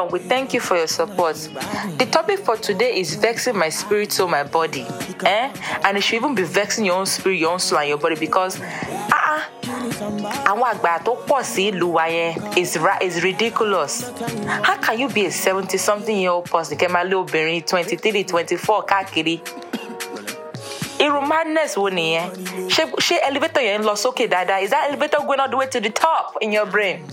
Welcome. We thank you for your support. The topic for today is vexing my spirit, soul, my body. Eh? And it should even be vexing your own spirit, your own soul, and your body because ah, àwọn àgbà tó pọ̀ sí ìlú wa yẹn is is ridiculous. How can you be a seventy something year old person kẹ́ máa lé obìnrin twenty three twenty four káàkiri? Irú madness wo nìyẹn? Ṣé ṣé elevator yẹn ń lọ sókè dáadáa? Is that elevator going all the way to the top in your brain?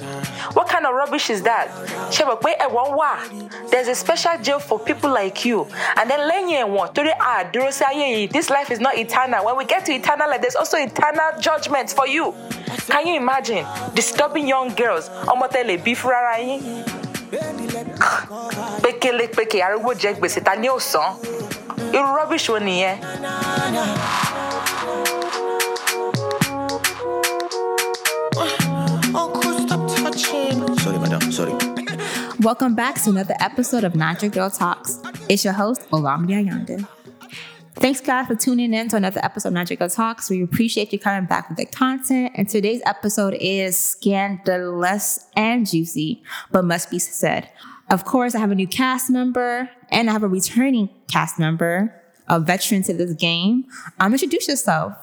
What kind of rubbish is that? Ṣe mọ̀ pé ẹ̀wọ̀n wà? There is a special jail for people like you. And then lẹ́yìn ẹ̀wọ̀n torí àdúró sí ayé yìí this life is not eternal. When we get to eternal life there is also eternal judgment for you. Can you imagine disturbing young girls? Ọmọ tẹ́lẹ̀ bí fúnra yín. Pékélé pékè arúgbó jẹ gbèsè ta ní òsán irú rubbish wo nìyẹn. Sorry, madam. Sorry. Welcome back to another episode of Magic Girl Talks. It's your host, Olamide Ayande. Thanks, guys, for tuning in to another episode of Magic Girl Talks. We appreciate you coming back with the content. And today's episode is scandalous and juicy, but must be said. Of course, I have a new cast member and I have a returning cast member, a veteran to this game. Um, introduce yourself.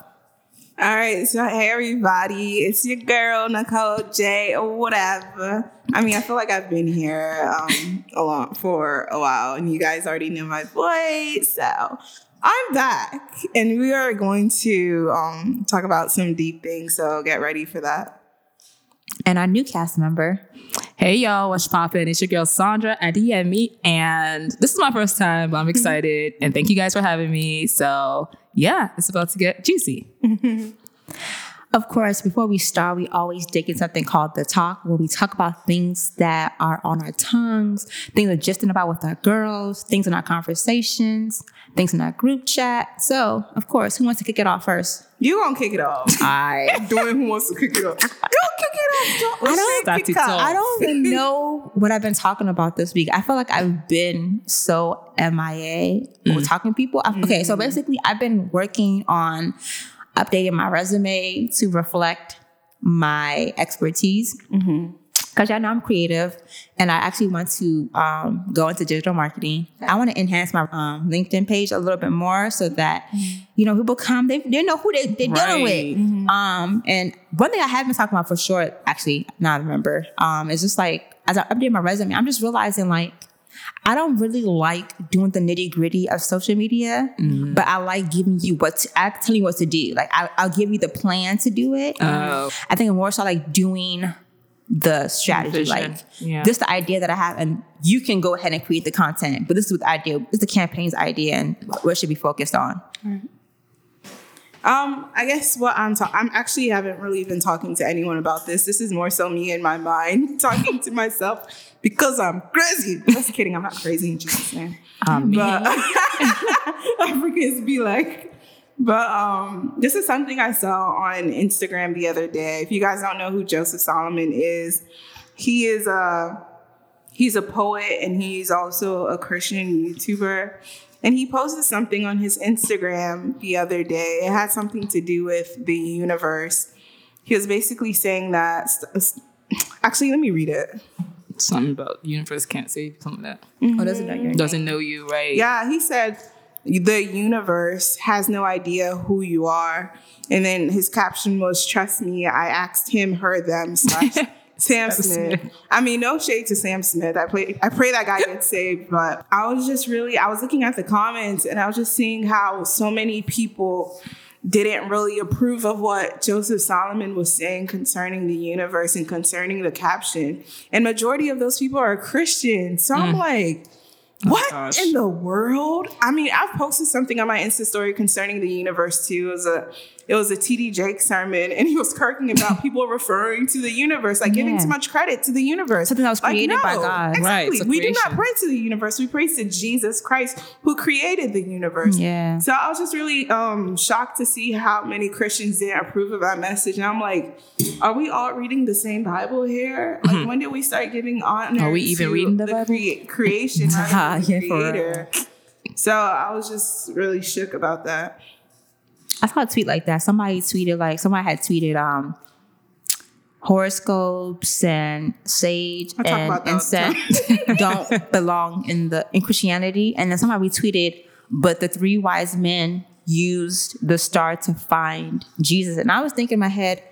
All right, so hey everybody, it's your girl Nicole J or whatever. I mean, I feel like I've been here um a lot for a while, and you guys already know my voice, so I'm back, and we are going to um talk about some deep things. So get ready for that. And our new cast member, Hey y'all, what's poppin'? It's your girl Sandra Adeyemi, and this is my first time, but I'm mm-hmm. excited. and thank you guys for having me. So yeah, it's about to get juicy. Of course, before we start, we always dig in something called the talk, where we talk about things that are on our tongues, things we're just about with our girls, things in our conversations, things in our group chat. So, of course, who wants to kick it off first? You gonna kick it off? I Doing who wants to kick it off? Go kick it off. I don't- Start kick it off. off. I don't even know what I've been talking about this week. I feel like I've been so MIA with mm. talking to people. I- okay, so mm. basically, I've been working on updating my resume to reflect my expertise. Because y'all know I'm creative and I actually want to um, go into digital marketing. I want to enhance my um, LinkedIn page a little bit more so that, you know, people come, they, they know who they, they're dealing Right. with. Um, and one thing I have been talking about for sure, actually, now I remember, um, is just like, as I update my resume, I'm just realizing like, I don't really like doing the nitty gritty of social media, mm-hmm. but I like giving you what to, I tell you what to do. Like I, I'll give you the plan to do it. Oh. I think more so like doing the strategy, Vision. like Yeah. this the idea that I have, and you can go ahead and create the content. But this is what the idea, this is the campaign's idea, and what should be focused on. Um, I guess what I'm talking, I'm actually haven't really been talking to anyone about this. This is more so me in my mind talking to myself because I'm crazy. Just kidding, I'm not crazy in Jesus' name. Um, But Africans be like, but um, this is something I saw on Instagram the other day. If you guys don't know who Joseph Solomon is, he is a he's a poet and he's also a Christian YouTuber. And he posted something on his Instagram the other day. It had something to do with the universe. He was basically saying that. Actually, let me read it. something about universe can't save you, something like that. Oh, doesn't know your mm-hmm. Doesn't know you, right? Yeah, he said the universe has no idea who you are. And then his caption was, "Trust me, I asked him, her, them slash Sam Smith." I mean, no shade to Sam Smith. I play, I pray that guy gets saved. But I was just really, I was looking at the comments and I was just seeing how so many people didn't really approve of what Joseph Solomon was saying concerning the universe and concerning the caption. And majority of those people are Christian. So I'm mm. like, oh what gosh. in the world? I mean, I've posted something on my Insta story concerning the universe too. It was a it was a TD Jake sermon, and he was kirking about people referring to the universe, like giving too much credit to the universe. Something that was Like, created by no, God. Right, Exactly. a we do not pray to the universe. We pray to Jesus Christ, who created the universe. Yeah. So I was just really um, shocked to see how many Christians didn't approve of that message. And I'm like, are we all reading the same Bible here? Like, when did we start giving honor? Are we even to reading the Bible? crea- creation, Ah, the yeah, creator? So I was just really shook about that. I saw a tweet like that. Somebody tweeted like somebody had tweeted um horoscopes and sage and incense don't belong in the in Christianity. And then somebody we tweeted, but the three wise men used the star to find Jesus. And I was thinking in my head,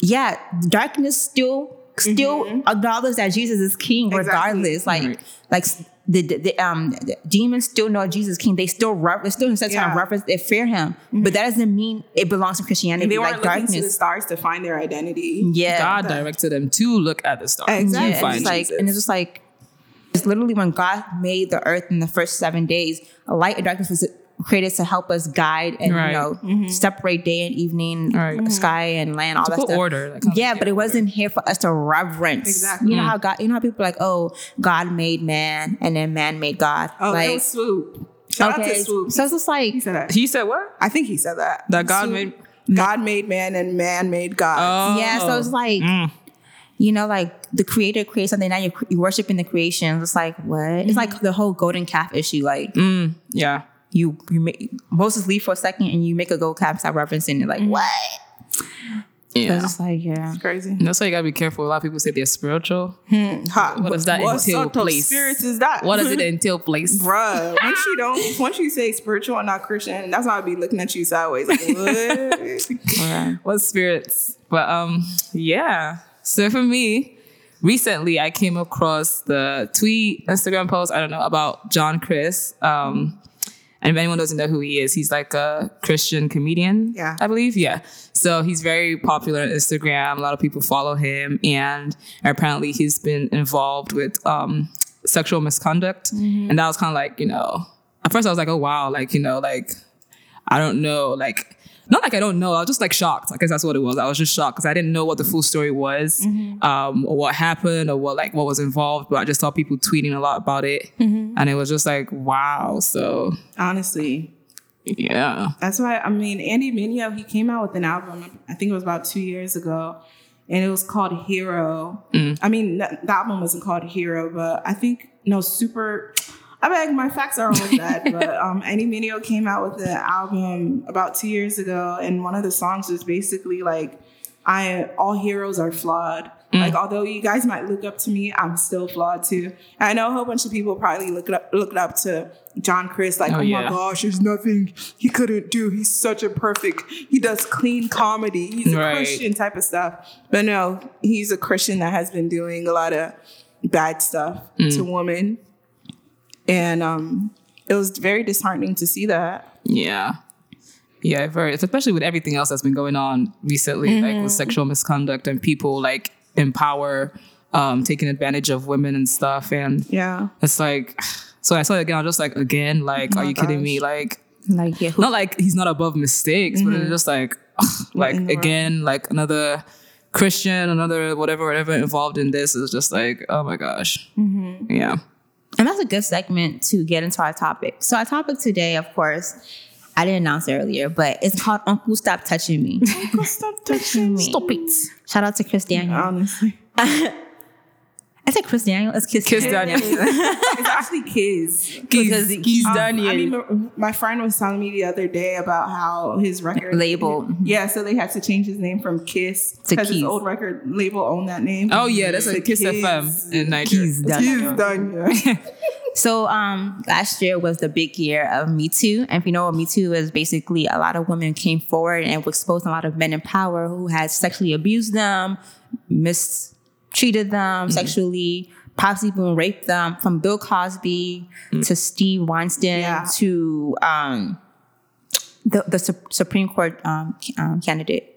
yeah, darkness still still acknowledges that Jesus is king Exactly. regardless. Like Right. like the, the, the, um the demons still know Jesus is king. They still re- they still in such Yeah. time reference they fear him. But that doesn't mean it belongs to Christianity. And they weren't like looking to the darkness. stars to find their identity. Yeah. God directed them to look at the stars. Exactly. To Yeah, find it's like, Jesus. and it's just like, it's literally when God made the earth in the first seven days, light and darkness was created to help us guide and Right. you know mm-hmm. separate day and evening, Right. Uh, sky and land, all To that put stuff. order, like, kind of yeah, but yeah, it wasn't here for us to reverence. Exactly. You know mm. how God, you know how people are like, oh, God made man, and then man made God. Oh, like, that was Swoope. Shout out to Swoope. so it's just like, he said that. he said what? I think he said that. That God Swoope- made. God made man and man made God. Oh. yeah. So it's like. Mm. You know, like the creator creates something, now you're, you're worshiping the creation. It's like, what? It's mm-hmm. like the whole golden calf issue. Like, mm, Yeah. You you make Moses leave for a second and you make a gold calf, start referencing it. Like what? So Yeah. it's just like yeah. It's crazy. And that's why you gotta be careful. A lot of people say they're spiritual. Ha, What does that what entail, sort of place? spirits is that? What does it entail, place? Bruh, once you don't, once you say spiritual and not Christian, that's why I'd be looking at you sideways. Like, what? what spirits? But um, yeah. So for me, recently I came across the tweet, Instagram post, I don't know, about John Crist. Um, and if anyone doesn't know who he is, he's like a Christian comedian, Yeah. I believe. Yeah. So he's very popular on Instagram. A lot of people follow him, and apparently he's been involved with um, sexual misconduct. And that was kind of like, you know, at first I was like, oh wow, like you know, like I don't know, like not like I don't know. I was just like shocked. I guess that's what it was. I was just shocked because I didn't know what the full story was, mm-hmm. um, or what happened, or what like what was involved. But I just saw people tweeting a lot about it, mm-hmm. and it was just like wow. So Honestly, yeah, that's why I mean Andy Mineo. He came out with an album. I think it was about two years ago, and it was called Hero. Mm. I mean, th- the album wasn't called Hero, but I think no super. I mean, my facts are always bad, but um, Andy Mineo came out with an album about two years ago, and one of the songs was basically like, "I all heroes are flawed." Like, although you guys might look up to me, I'm still flawed too. I know a whole bunch of people probably look up, look it up to John Crist, like, Oh, "Oh, yeah. my gosh, there's nothing he couldn't do. He's such a perfect. He does clean comedy. He's a Right. Christian type of stuff." But no, he's a Christian that has been doing a lot of bad stuff to women, and um, it was very disheartening to see that. yeah, yeah. Very, especially with everything else that's been going on recently, like with sexual misconduct and people like in power um, taking advantage of women and stuff, and Yeah, it's like. So I saw it again. I was just like, again, like, are you kidding me? Like, Like yeah, not like he's not above mistakes, but it's just like, like in the again, like another Christian, another whatever, whatever involved in this is just like, oh my gosh, yeah, and that's a good segment to get into our topic. So our topic today, of course, I didn't announce earlier, but it's called Uncle Stop Touching Me. stop touching me. Stop it. Shout out to Chris Daniel. Honestly, I said Chris Daniel. It's Kiss, Kiss Daniel. it's actually Kiss. Because Keys, Keys Um, Daniel. I mean, my friend was telling me the other day about how his record Label. Yeah, so they had to change his name from Kiss To because his old record label owned that name. oh yeah, that's To a Kiss FM in Nigeria. Keys Daniel. Kiss Daniel. So um last year was the big year of Me Too. And if you know what Me Too is basically a lot of women came forward and exposed a lot of men in power who had sexually abused them, mistreated them sexually, possibly even raped them, from Bill Cosby to Steve Weinstein Yeah. to um the, the Sup- Supreme Court um, um, candidate,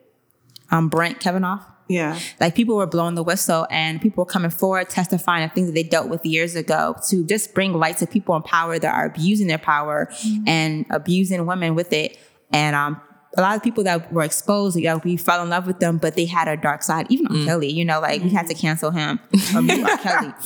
um, Brent Kavanaugh. Yeah, like people were blowing the whistle and people were coming forward testifying of things that they dealt with years ago to just bring light to people in power that are abusing their power and abusing women with it. And um a lot of people that were exposed, you know, we fell in love with them, but they had a dark side. Even R. Mm. Kelly, you know, like we had to cancel him or mute R. Kelly.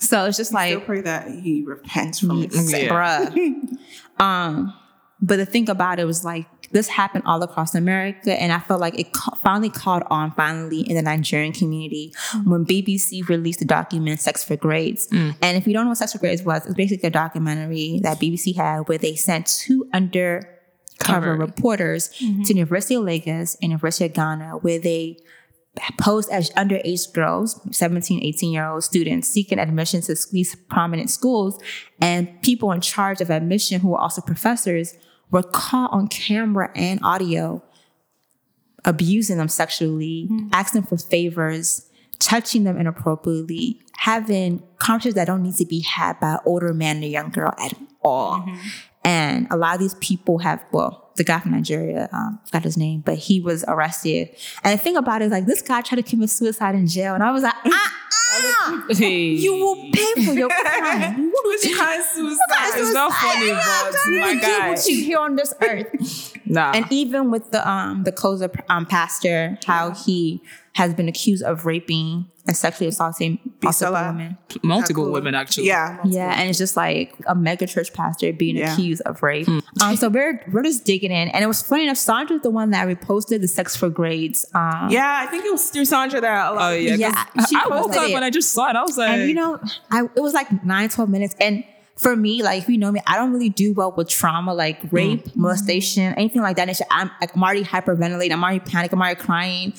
So it's just still like, pray that he repents from his mm, sin. bruh. um, but the thing about it was like this happened all across America, and I felt like it ca- finally caught on finally in the Nigerian community when BBC released the document "Sex for Grades." Mm. And if you don't know what "Sex for Grades" was, it's basically a documentary that BBC had where they sent two undercover Covered. reporters to mm-hmm. University of Lagos and University of Ghana, where they posed as underage girls, 17, 18 year old students seeking admission to these prominent schools, and people in charge of admission who were also professors were caught on camera and audio abusing them sexually, mm-hmm. asking for favors, touching them inappropriately, having conversations that don't need to be had by an older man and a young girl at all. Mm-hmm. And a lot of these people have, well, the guy from Nigeria, um, I forgot his name, but he was arrested. And the thing about it is like this guy tried to commit suicide in jail. And I was like, ah, ah, you will pay for your crime. You Which kind of suicide? It's not funny, Yeah, but my guy. what you here on this earth. Nah. And even with the um the COZA um pastor, how he has been accused of raping and sexually assaulting multiple women. multiple Cool. women actually. Yeah. Yeah, and it's just like a mega church pastor being Yeah. accused of rape. Um, so we're we're just digging in, and it was funny enough. Sandra's the one that reposted the sex for grades. Um, Yeah, I think it was through Sandra that a lot Oh of yeah. 'cause Yeah, I- she I woke posted up it. when I just saw it. I was like, and you know, I it was like nine, 12 minutes, and. For me, like if you know me, I don't really do well with trauma, like rape, molestation, anything like that. And shit. I'm like I'm already hyperventilating, I'm already panicking, I'm already crying.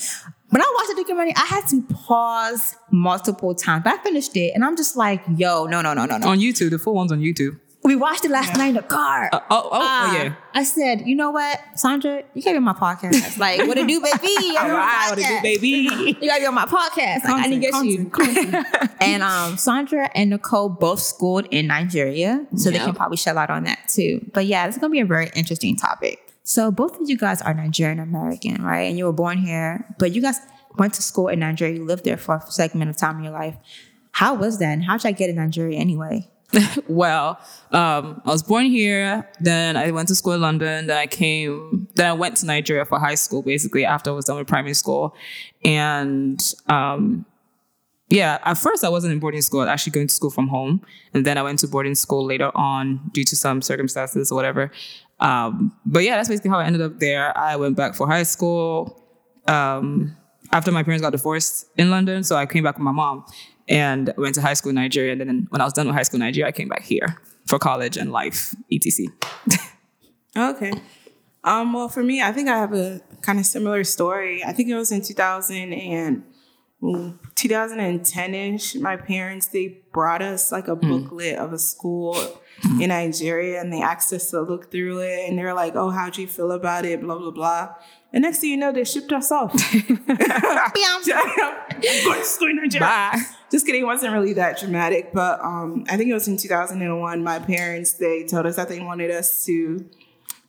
When I watched the documentary, I had to pause multiple times. But I finished it, and I'm just like, "Yo, no, no, no, no, no." on YouTube, the full one's on YouTube. We watched it last night in the car. Uh, oh, oh, Ah, oh yeah. I said, you know what, Sandra, you gotta be on my podcast. Like, what it do, baby? You gotta be on my Alright, what it do, podcast. baby? You gotta be on my podcast. Like, I need to get you. and um, Sandra and Nicole both schooled in Nigeria, so they can probably shed light on that too. But yeah, it's gonna be a very interesting topic. So both of you guys are Nigerian American, right? And you were born here, but you guys went to school in Nigeria. You lived there for a segment of time in your life. How was that? And how did I get in Nigeria anyway? Well, um, I was born here. Then I went to school in London. Then I came. Then I went to Nigeria for high school, basically after I was done with primary school. And um, yeah, at first I wasn't in boarding school. I was actually going to school from home, and then I went to boarding school later on due to some circumstances or whatever. Um, but yeah, that's basically how I ended up there. I went back for high school. Um, after my parents got divorced in London, so I came back with my mom and went to high school in Nigeria. And then when I was done with high school in Nigeria, I came back here for college and life, etc. Okay. Um, well, for me, I think I have a kind of similar story. I think it was in 2000 and 2010-ish. My parents, they brought us like a booklet of a school in Nigeria and they asked us to look through it and they were like, oh, how'd you feel about it? Blah, blah, blah. And next thing you know, they shipped us off. I'm going to school in Nigeria. Bye. Just kidding. It wasn't really that dramatic, but um, I think it was in 2001. My parents they told us that they wanted us to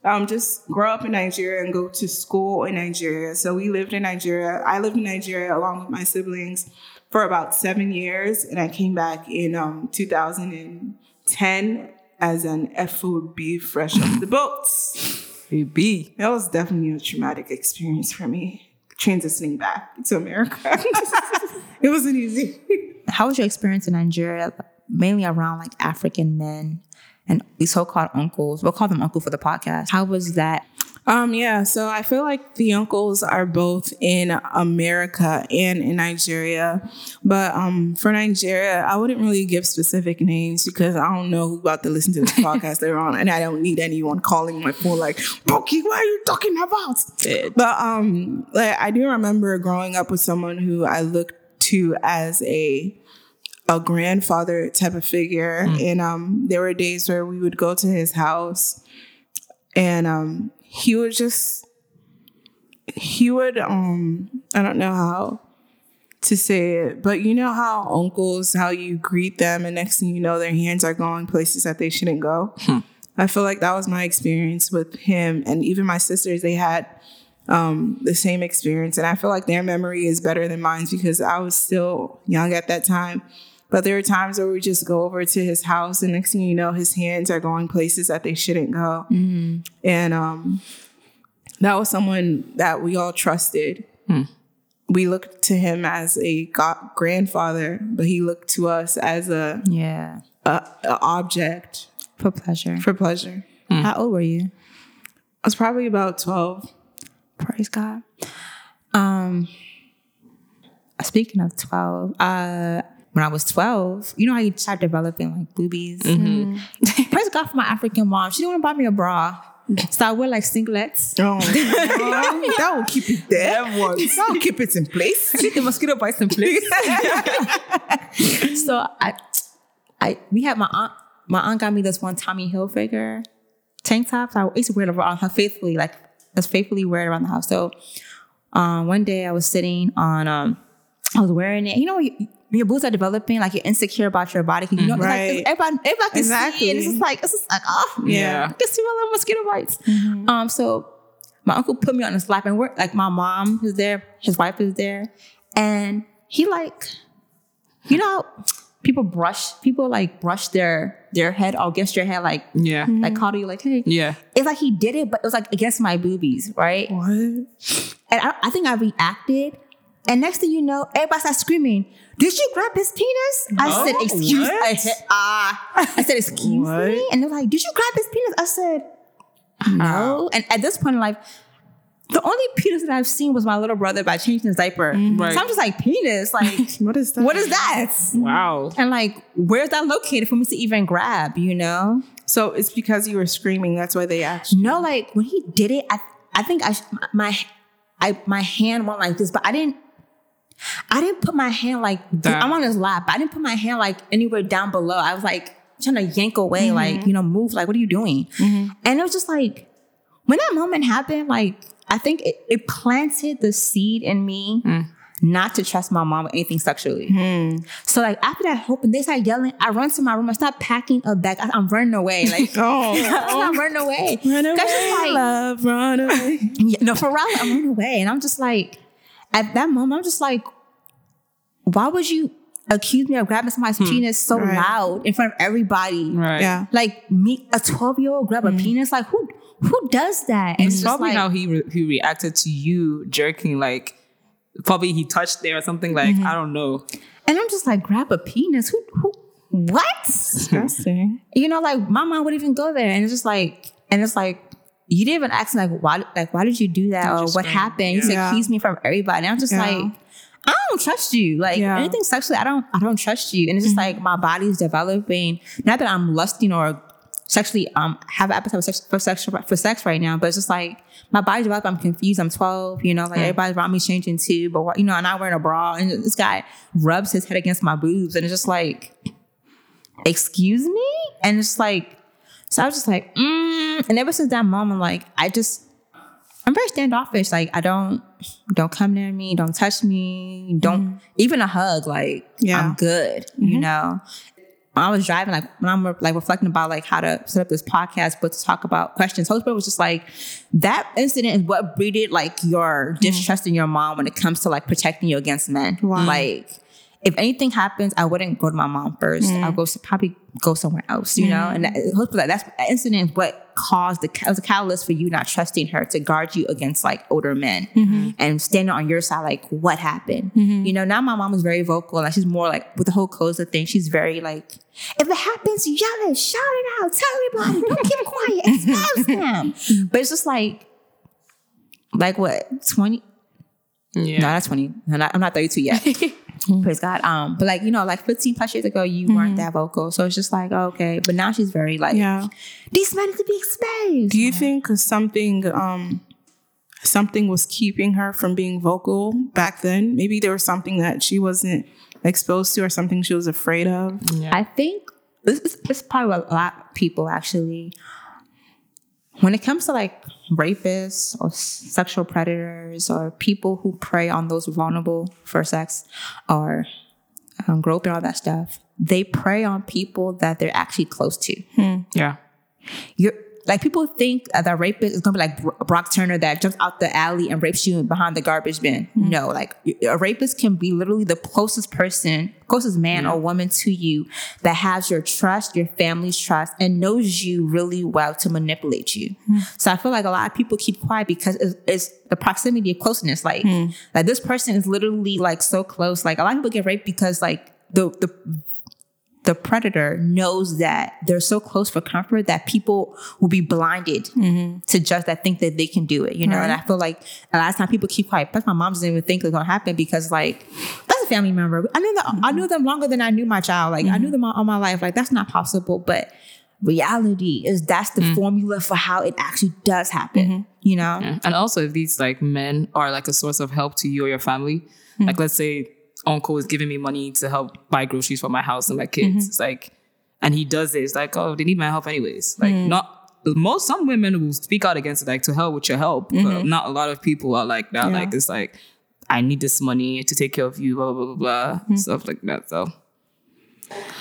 um, just grow up in Nigeria and go to school in Nigeria. So we lived in Nigeria. I lived in Nigeria along with my siblings for about seven years, and I came back in um, 2010 as an FOB fresh off the boats. Baby. That was definitely a traumatic experience for me, transitioning back to America. it wasn't easy. How was your experience in Nigeria, mainly around like African men and these so-called uncles? We'll call them uncle for the podcast. How was that? Um, yeah, so I feel like the uncles are both in America and in Nigeria. But um for Nigeria, I wouldn't really give specific names because I don't know who about to listen to this podcast later on, and I don't need anyone calling my phone like, Pokey, what are you talking about? But um like I do remember growing up with someone who I looked to as a a grandfather type of figure. And um there were days where we would go to his house and um he would just he would um I don't know how to say it, but you know how uncles how you greet them and next thing you know their hands are going places that they shouldn't go. I feel like that was my experience with him and even my sisters they had um the same experience and I feel like their memory is better than mine because I was still young at that time. But there are times where we just go over to his house and next thing you know his hands are going places that they shouldn't go and um, that was someone that we all trusted. We looked to him as a go- grandfather, but he looked to us as a, Yeah, a, a object for pleasure. for pleasure. How old were you? I was probably about twelve. Praise God. Um, speaking of twelve, uh, when I was twelve, you know how you start developing like boobies. Praise God for my African mom. She didn't want to buy me a bra. So I wear like singlets. Oh, that will keep it there. That will keep it in place. Keep the mosquito bites in place. so I, I, we had my aunt. My aunt got me this one Tommy Hilfiger tank top. So I used to wear it around her faithfully, like as faithfully wear it around the house. So um, one day I was sitting on, um, I was wearing it. You know, when your boobs are developing, like you're insecure about your body. You know, it's mm-hmm. Right. like, everybody, everybody can Exactly. see it. It's just like, it's just like, oh, Yeah. I can see my little mosquito bites. Mm-hmm. Um, so my uncle put me on his lap and we're like my mom is there, his wife is there, and he like, you know, people brush, people like brush their their head or against your head, like Yeah. like mm-hmm. call you like, hey, Yeah. It's like he did it, but it was like against my boobies, right? What? And I, I think I reacted, and next thing you know, everybody started screaming. Did you grab his penis? I said, excuse what? I said, ah. I said, excuse What? me? And they're like, did you grab his penis? I said, no. And at this point in life, the only penis that I've seen was my little brother by changing his diaper. Right. So I'm just like, penis? Like, What is that? what is that? Wow. And like, where's that located for me to even grab, you know? So it's because you were screaming. That's why they asked. you. No, like when he did it, I I think I my I my hand went like this, but I didn't. I didn't put my hand like Down. I'm on his lap. I didn't put my hand like anywhere down below. I was like trying to yank away, mm-hmm. like you know, move. Like, what are you doing? Mm-hmm. And it was just like when that moment happened. Like I think it, it planted the seed in me. Mm. Not to trust my mom with anything sexually. Mm-hmm. So like after that hope and they started yelling, I run to my room. I start packing a bag. I, I'm running away. Like Oh, I'm running away. run away, like- love, run away. yeah, no, for real, I'm running away. And I'm just like, at that moment, I'm just like, why would you accuse me of grabbing somebody's hmm. penis so Right. loud in front of everybody? Right. yeah. Like me, a 12 year old grab a hmm. penis? Like who who does that? And It's probably like, how he re- he reacted to you jerking. Like, probably he touched there or something. Like, mm-hmm. I don't know. and I'm just like, grab a penis? Who who what? Disgusting. you know, like my mom would even go there, and it's just like, and it's like, you didn't even ask me like why, like why did you do that, or just what happened? You Yeah. accuse me from everybody. I'm just Yeah. like, I don't trust you. Like Yeah. anything sexually, I don't, I don't trust you. And it's just like my body's developing. Not that I'm lusting or sexually um have an appetite for sex for sex for sex right now, but it's just like my body's developing. I'm confused. I'm 12. You know, like everybody around me changing too. But what- you know, and I'm wearing a bra, and this guy rubs his head against my boobs, and it's just like excuse me? And it's like, so I was just like, mm. and ever since that moment, like, I just, I'm very standoffish. Like, I don't, don't come near me, don't touch me, don't, mm-hmm. even a hug, like, Yeah. I'm good, you mm-hmm. know? When I was driving, like, when I'm like reflecting about like how to set up this podcast, but to talk about questions, Holy Spirit was just like, that incident is what breeded like your mm-hmm. distrust in your mom when it comes to like protecting you against men. Like, if anything happens, I wouldn't go to my mom first. Mm. I'll go to, probably go somewhere else, you know. And mm. that, hopefully, that's that incident is what caused the was a catalyst for you not trusting her to guard you against like older men mm-hmm. and standing on your side. Like, what happened? Mm-hmm. You know. Now my mom is very vocal, and she's more like with the whole COZA thing. She's very like, if it happens, yell it, shout it out, tell everybody, don't keep quiet, expose them. But it's just like, like what twenty? Yeah. No, that's 20. I'm not, I'm not 32 yet. Praise God. Um, but like, you know, like 15 plus years ago, you weren't that vocal. So it's just like, okay. But now she's very like, Yeah. these men need to be exposed. Do you think something um something was keeping her from being vocal back then? Maybe there was something that she wasn't exposed to or something she was afraid of. Yeah. I think this is it's probably what a lot of people actually, when it comes to like rapists or sexual predators or people who prey on those vulnerable for sex or um, groping, all that stuff, they prey on people that they're actually close to. Yeah. you're like people think that rapist is gonna be like Brock Turner that jumps out the alley and rapes you behind the garbage bin. Mm-hmm. No, like a rapist can be literally the closest person, closest man or woman to you that has your trust, your family's trust, and knows you really well to manipulate you. Hmm. So I feel like a lot of people keep quiet because it's, it's the proximity of closeness. Like, hmm. like this person is literally like so close. Like a lot of people get raped because like the the the predator knows that they're so close for comfort that people will be blinded mm-hmm. to just that think that they can do it, you know. And I feel like a lot of time people keep quiet. Plus, my mom doesn't even think it's gonna happen because like that's a family member. I knew that I mm-hmm. knew them longer than I knew my child. Like I knew mm-hmm. them all, all my life. Like that's not possible. But reality is that's the mm. formula for how it actually does happen. You know? Yeah. And also, if these like men are like a source of help to you or your family, like mm. let's say uncle is giving me money to help buy groceries for my house and my kids, mm-hmm. it's like, and he does it, it's like, oh, they need my help anyways. Like, mm. not most some women will speak out against it, like to hell with your help, but mm-hmm. not a lot of people are like that. Yeah. Like, it's like, I need this money to take care of you, blah blah blah blah, blah mm-hmm. stuff like that. So.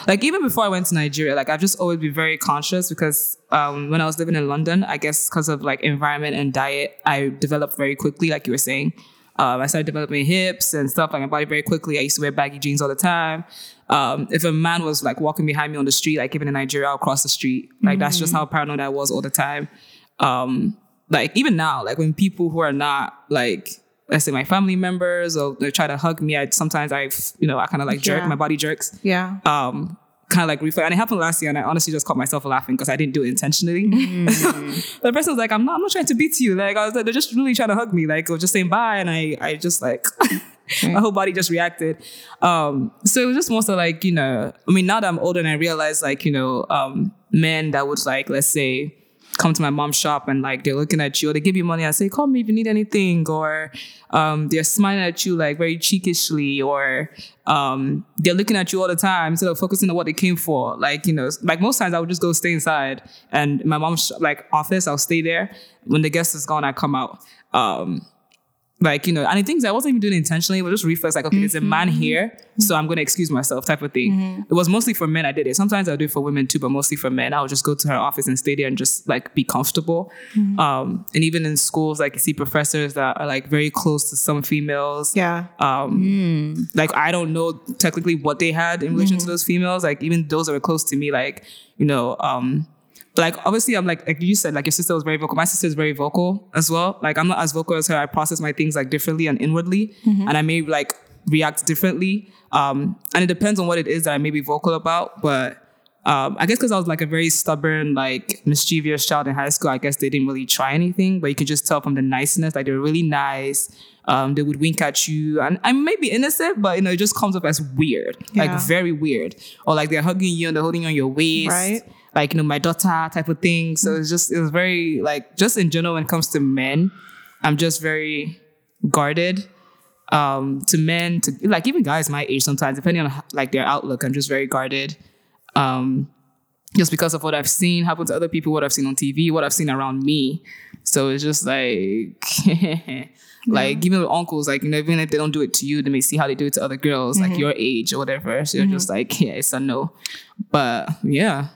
Like even before I went to Nigeria, like I've just always been very conscious because um, when I was living in London, I guess because of like environment and diet, I developed very quickly, like you were saying. Um, I started developing hips and stuff like my body very quickly. I used to wear baggy jeans all the time. Um, if a man was like walking behind me on the street, like even in Nigeria, I'll cross the street. Like that's just how paranoid I was all the time. Um, like even now, like when people who are not like let's say my family members or they try to hug me, I sometimes I you know I kind of like jerk, Yeah. my body jerks Yeah. um kind of like reflect and it happened last year and I honestly just caught myself laughing because I didn't do it intentionally. the person was like, I'm not I'm not trying to beat you. Like I was like, they're just really trying to hug me. Like I was just saying bye and I I just like my whole body just reacted. Um so it was just more so like, you know, I mean now that I'm older and I realize like, you know, um men that would like let's say come to my mom's shop and like they're looking at you or they give you money and say, call me if you need anything, or um, they're smiling at you like very cheekishly, or um, they're looking at you all the time instead of focusing on what they came for. Like, you know, like most times I would just go stay inside and my mom's like office, I'll stay there. When the guest is gone, I come out. Um, like, you know, and the things I wasn't even doing intentionally, it was just reflex, like, okay, there's a man here, so I'm gonna excuse myself type of thing. It was mostly for men I did it. Sometimes I'll do it for women too, but mostly for men. I would just go to her office and stay there and just like be comfortable. Um, and even in schools, like you see professors that are like very close to some females. Yeah. Um, like I don't know technically what they had in relation to those females. Like even those that were close to me, like, you know, um, like obviously I'm like like you said like your sister was very vocal. My sister is very vocal as well. Like I'm not as vocal as her. I process my things like differently and inwardly, and I may like react differently. Um, and it depends on what it is that I may be vocal about. But um, I guess because I was like a very stubborn, like mischievous child in high school, I guess they didn't really try anything. But you could just tell from the niceness, like they were really nice. Um, they would wink at you, and I may be innocent, but you know it just comes up as weird, like very weird, or like they're hugging you and they're holding you on your waist, Right. Like you know my daughter type of thing. So it's just it was very like just in general when it comes to men, I'm just very guarded. Um, to men, to like even guys my age sometimes, depending on like their outlook, I'm just very guarded. Um, just because of what I've seen happen to other people, what I've seen on TV, what I've seen around me. So it's just like, like even with uncles, like you know, even if they don't do it to you, they may see how they do it to other girls, like your age or whatever. So you're just like, yeah, it's a no. But yeah,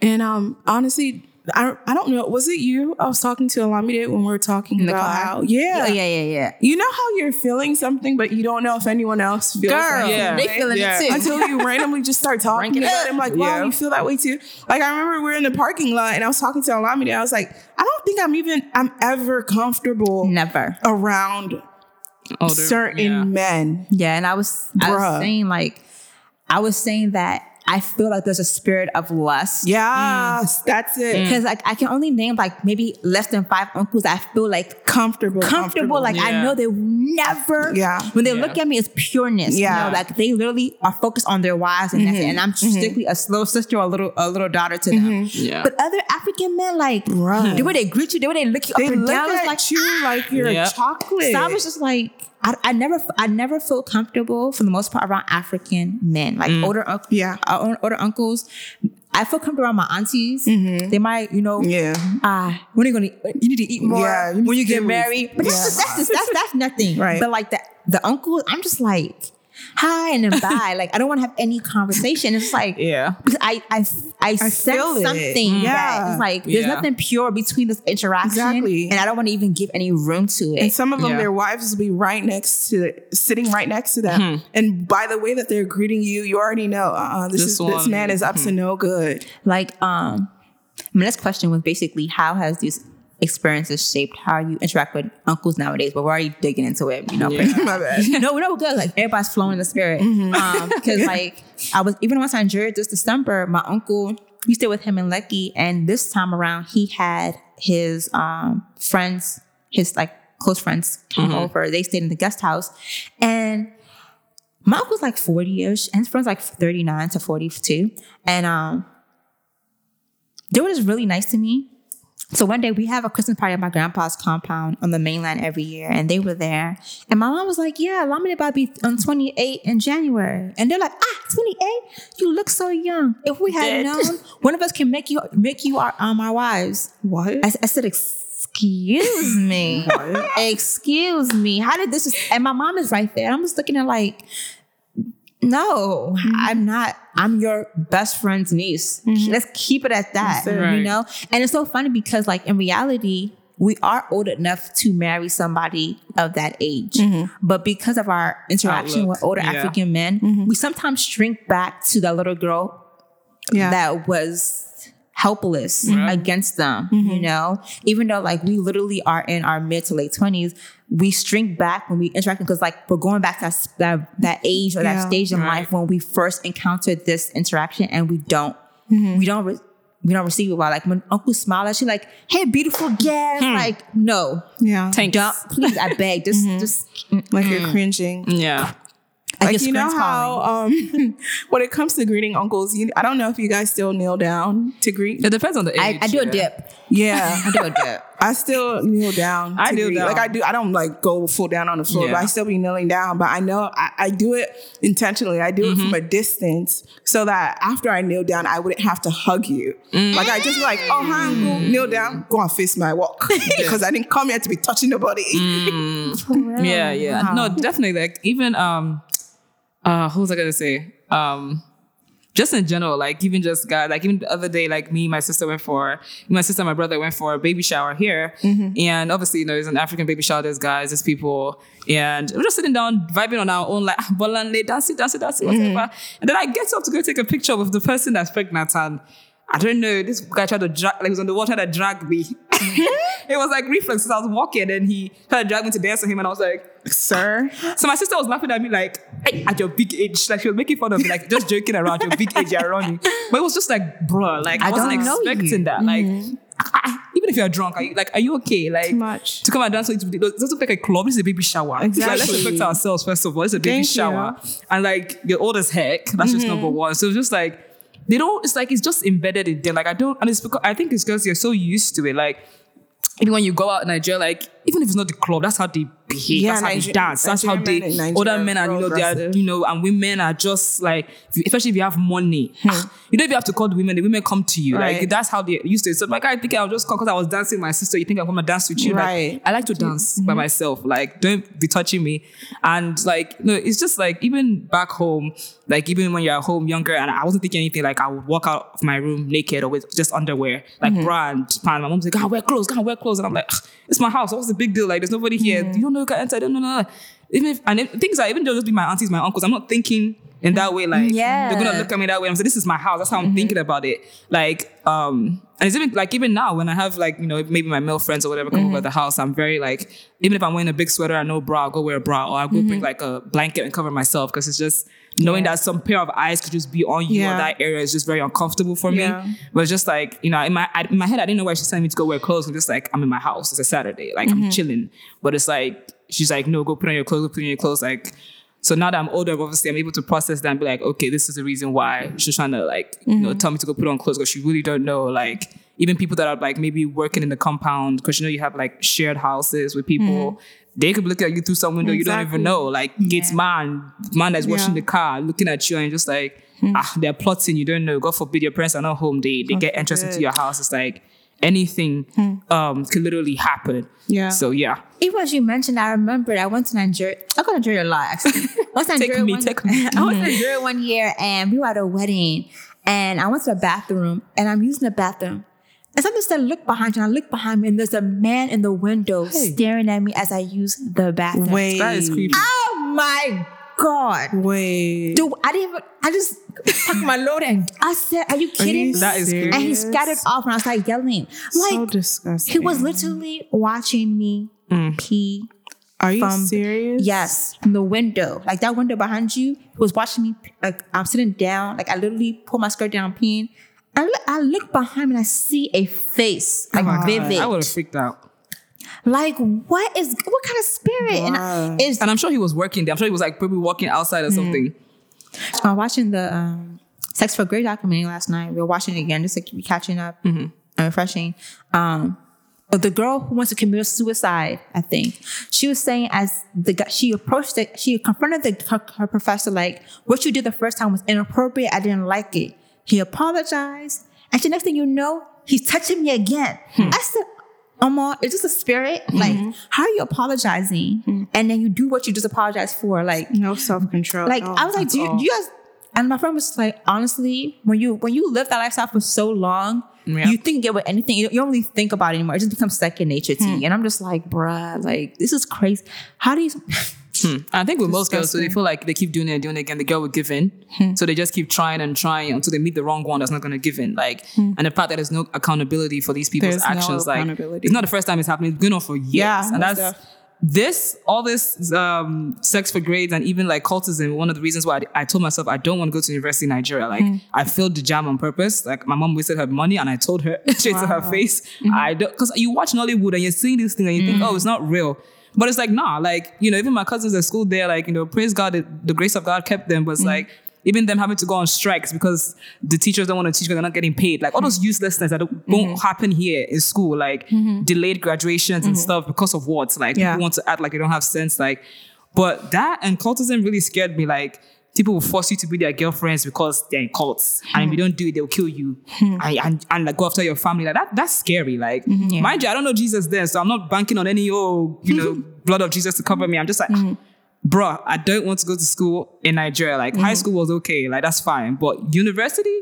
And um, honestly, I I don't know. Was it you? I was talking to Olamide when we were talking the about car? how yeah. Yeah, yeah, yeah, yeah. You know how you're feeling something, but you don't know if anyone else feels it. Girl, that Yeah. they way? feeling Yeah. it too. Until you randomly just start talking Rank it about it. I'm like, wow, Yeah. you feel that way too. Like I remember we were in the parking lot and I was talking to Olamide. I was like, I don't think I'm even I'm ever comfortable Never. around older, certain yeah. men. Yeah, and I was I was saying like I was saying that I feel like there's a spirit of lust. Yes, mm. that's it. Mm. Because like I can only name like maybe less than five uncles I feel like Comfortable, comfortable. Like I know they will never Yeah. when they Yeah. look at me it's pureness. Yeah. You know, like they literally are focused on their wives and that's it. Mm-hmm. And I'm mm-hmm. strictly a little sister or a little a little daughter to them. Mm-hmm. Yeah. But other African men, like Bruh. the way they greet you, the way they look you they up and look down, it's at like you like you're Yep. a chocolate. so I was just like, I, I never, I never feel comfortable for the most part around African men, like older, unc- Yeah. uh, older uncles. I feel comfortable around my aunties. They might, you know, yeah. ah, when are you gonna? You need to eat more Yeah, you when you get married. But that's just, that's just, that's that's nothing. Right. But like the the uncles, I'm just like hi and then bye. like I don't want to have any conversation. It's like Yeah. because I I I, sense feel it. something that Yeah. like there's Yeah. nothing pure between this interaction, Exactly. and I don't want to even give any room to it. And some of them, Yeah. their wives will be right next to, sitting right next to them. And by the way that they're greeting you, you already know, uh, this This is this man is up to no good. like um my next question was basically how has these experiences shaped how you interact with uncles nowadays. But we're already digging into it? You know Yeah. My bad. no no we're good like everybody's flowing in the spirit. Um because like i was even when i was in nigeria this december my uncle we stayed with him in Lekki, and this time around he had his um friends his like close friends come over. They stayed in the guest house. And my uncle's like 40-ish and his friend's like 39 to 42 and um they were just really nice to me. So one day we have a Christmas party at my grandpa's compound on the mainland every year, and they were there. And my mom was like, "Yeah, about to be on 28 in January," and they're like, "Ah, 28? You look so young. If we had Dead. known, one of us can make you make you our um our wives." What? I, I said, "Excuse me, excuse me. How did this?" Just, and my mom is right there. I'm just looking at like, no, mm-hmm. I'm not. I'm your best friend's niece. Mm-hmm. Let's keep it at that. That's it. You know, and it's so funny because like in reality. We are old enough to marry somebody of that age. Mm-hmm. But because of our interaction Outlook, with older yeah. African men, we sometimes shrink back to that little girl Yeah. that was helpless Right. against them, Mm-hmm. you know? Even though like we literally are in our mid to late twenties, we shrink back when we interact because like we're going back to that, that, that age or that stage in Right. life when we first encountered this interaction and we don't, Mm-hmm. we don't, re- we don't receive it well. Like when Uncle smiled at you, like, "Hey, beautiful girl," like, no, yeah. Thanks. don't, please, I beg, just, Mm-hmm. just, Like you're cringing. Yeah. I Like get you know how um when it comes to greeting uncles, you, I don't know if you guys still kneel down to greet. It depends on the age. I, I do a dip. Yeah. I do a dip. I still kneel down. I to kneel greet. down. Like I do. I don't like go full down on the floor, Yeah. but I still be kneeling down. But I know I, I do it intentionally. I do it Mm-hmm. from a distance so that after I kneel down, I wouldn't have to hug you. Mm. Like I just like, oh hi, uncle, kneel down, go and face my walk because I didn't come here to be touching nobody. Mm. Yeah, yeah. No, definitely. Like even um uh who was I gonna say? Um just in general, like even just guys, like even the other day, like me, my sister went for my sister, and my brother went for a baby shower here, and obviously, you know, there's an African baby shower. There's guys, there's people, and we're just sitting down, vibing on our own, like "Ah, bolanle, dancing, dancing, dancing, whatever. And then I get up to go take a picture with the person that's pregnant, and I don't know, this guy tried to drag, like he was on the water that dragged me. it was like reflex. I was walking, and he tried to drag me to dance with him, and I was like, Sir, so my sister was laughing at me like, "Hey, at your big age, like she was making fun of me, like just joking around your big age, you're running. But it was just like, bruh, like I, I wasn't you. expecting that. Like, mm-hmm. I- I- even if you're drunk, are you like, are you okay? Like, Too much. to come and dance with you, it doesn't look like a club. This is a baby shower. Like, let's Exactly. respect ourselves first of all. It's a baby Thank shower, and like you're old as heck. That's just mm-hmm. number one. So it's just like they don't. It's like it's just embedded in them. Like I don't, and it's because I think it's because you're so used to it. Like even when you go out in Nigeria, like even if it's not the club, that's how they behave. Yeah, that's how they dance. That's how Nigerian they. men Nigeria Older men are, you know, they are, you know, and women are just like, especially if you have money, ah, you don't even have to call the women. The women come to you. Like Hmm. That's how they used to. So like I think I'll just call because I was dancing with my sister. You think I'm gonna dance with you? Right. Like I like to dance by myself. Like don't be touching me. And like no, it's just like even back home, like even when you're at home younger, and I wasn't thinking anything. Like I would walk out of my room naked or with just underwear, like bra and pant. My mom's like, "Go and wear clothes, go and wear clothes," and I'm like, "Ugh, "It's my house. What's the big deal? Like there's nobody here. You don't know you can enter. I don't know." no, no." Even if and if, things are even though just be my aunties, my uncles. I'm not thinking in that way. Like Yeah. they're gonna look at me that way. I'm saying, "This is my house." That's how I'm mm-hmm. thinking about it. Like um. And it's even like even now when I have like you know maybe my male friends or whatever come over mm-hmm. the house, I'm very like even if I'm wearing a big sweater and no bra, I'll go wear a bra or I'll go bring mm-hmm. like a blanket and cover myself because it's just knowing that some pair of eyes could just be on you Yeah. or that area is just very uncomfortable for Yeah. me. But just like you know in my I, in my head I didn't know why she's telling me to go wear clothes. I'm just like I'm in my house. It's a Saturday, like I'm mm-hmm. chilling. But it's like she's like no, go put on your clothes, go put on your clothes, like. So now that I'm older, obviously I'm able to process that and be like, okay, this is the reason why she's trying to like, you know, mm-hmm. tell me to go put on clothes because she really don't know. Like even people that are like maybe working in the compound, because you know you have like shared houses with people. Mm-hmm. They could be looking at you through some window you don't even know. Like it's man, man that's washing Yeah. the car, looking at you and just like, ah, they're plotting. You don't know. God forbid your parents are not home. They they get entrance into your house. It's like anything um could literally happen. Yeah. So yeah. Even as you mentioned, I remember I went to Nigeria. I go to Nigeria a lot, actually. I went to Take Nigeria me, one, take me. I went to Nigeria one year and we were at a wedding and I went to the bathroom and I'm using the bathroom. And something said, look behind you. And I look behind me and there's a man in the window staring at me as I use the bathroom. wait, That is creepy. Oh my God. wait. Dude, I didn't even, I just packed my load and I said, are you kidding you me? That is serious? And he scattered off and I started yelling. Like, so disgusting. he was literally watching me Mm. pee Are you from- serious? Yes, from the window, like that window behind you. He was watching me. Like I'm sitting down, like I literally pull my skirt down, peeing. I look, I look behind me and I see a face, like God. vivid. I would have freaked out. Like what is what kind of spirit? And I, it's, and I'm sure he was working there. I'm sure he was like probably walking outside or something. I'm watching the um, Sex for Grey documentary last night. We were watching it again just to keep catching up Mm-hmm. and refreshing. Um, but the girl who wants to commit suicide, I think, she was saying as the guy, she approached it, she confronted the, her, her professor like, "What you did the first time was inappropriate. I didn't like it." He apologized, and the next thing you know, he's touching me again. Hmm. I said, Omar, is this a spirit? Hmm. Like, how are you apologizing? Hmm. And then you do what you just apologized for. Like, No self control. like I was like, do you, do you guys? And my friend was like, honestly, when you when you live that lifestyle for so long, Yeah. you think you get with anything. You don't, you don't really think about it anymore. It just becomes second nature to hmm. you. And I'm just like, bruh, like this is crazy. How do you? Hmm. I think with most girls, so they feel like they keep doing it and doing it again, the girl will give in. So they just keep trying and trying until they meet the wrong one that's not going to give in. Like, and the fact that there's no accountability for these people's There's no actions, like, it's not the first time it's happening. It's going on for years, Yeah, and that's this, all this um, sex for grades and even like cultism. One of the reasons why I, I told myself I don't want to go to university in Nigeria. Like, I failed the JAMB on purpose. Like, my mom wasted her money, and I told her straight to her face, I don't because you watch Nollywood and you're seeing this thing and you think, oh, it's not real. But it's like, nah, like, you know, even my cousins at school, they're like, you know, praise God, that the grace of God kept them. But it's mm. like, even them having to go on strikes because the teachers don't want to teach because they're not getting paid. Like all those mm-hmm. uselessness that don't won't mm-hmm. happen here in school, like mm-hmm. delayed graduations and stuff because of what? Like Yeah. people want to act like they don't have sense. Like, but that and cultism really scared me. Like, people will force you to be their girlfriends because they're in cults. And if you don't do it, they'll kill you hmm. and, and, and like go after your family. Like that, that's scary. Like, mm-hmm, mind you, I don't know Jesus there, so I'm not banking on any, oh, you know, blood of Jesus to cover me. I'm just like, mm-hmm. bruh, I don't want to go to school in Nigeria. Like high mm-hmm. school was okay, like that's fine. But university,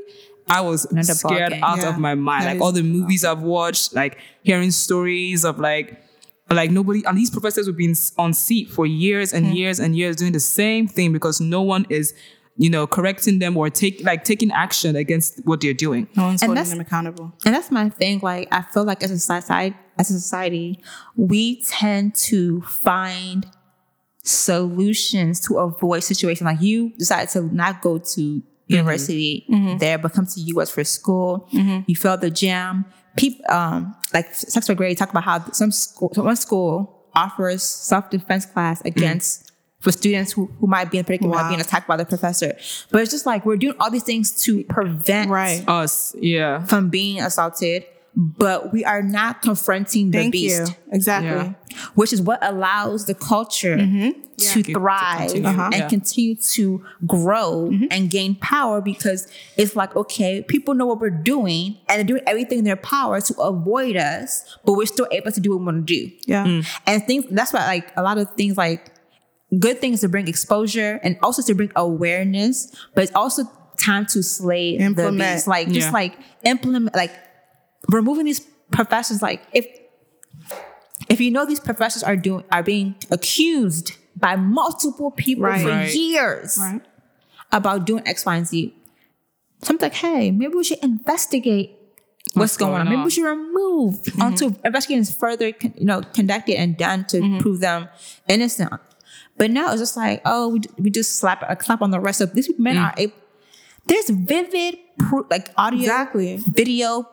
I was Another scared out Yeah. of my mind. That like all the movies I've watched, like hearing stories of like like nobody and these professors have been on seat for years and hmm. years and years doing the same thing because no one is you know correcting them or take like taking action against what they're doing no one's And holding them accountable. And that's my thing. Like, I feel like as a society, as a society, we tend to find solutions to avoid situations. Like you decided to not go to mm-hmm. university mm-hmm. there, but come to US for school. Mm-hmm. You failed the JAMB. People, um, like sex for grade, talk about how some school, one school offers self defense class against for students who, who might be in a predicament of Wow. being attacked by the professor. But it's just like we're doing all these things to prevent Right. us yeah from being assaulted, but we are not confronting the beast, you. Exactly. Yeah. which is what allows the culture mm-hmm. to thrive continue. and Uh-huh. continue to grow mm-hmm. and gain power because it's like, okay, people know what we're doing and they're doing everything in their power to avoid us, but we're still able to do what we want to do. Yeah. Mm. And things that's why like a lot of things like good things to bring exposure and also to bring awareness, but it's also time to slay the Implement. beast. Like just Yeah. like implement like removing these professors like if if you know these professors are doing are being accused by multiple people Right. for Right. years Right. about doing X, Y, and Z. So I'm like, hey, maybe we should investigate what's, going, going on. Maybe we should remove mm-hmm. until investigation is further, you know, conducted and done to mm-hmm. prove them innocent. But now it's just like, oh, we, we just slap a clap on the rest of these men mm. are able. There's vivid proof, like audio, Exactly. video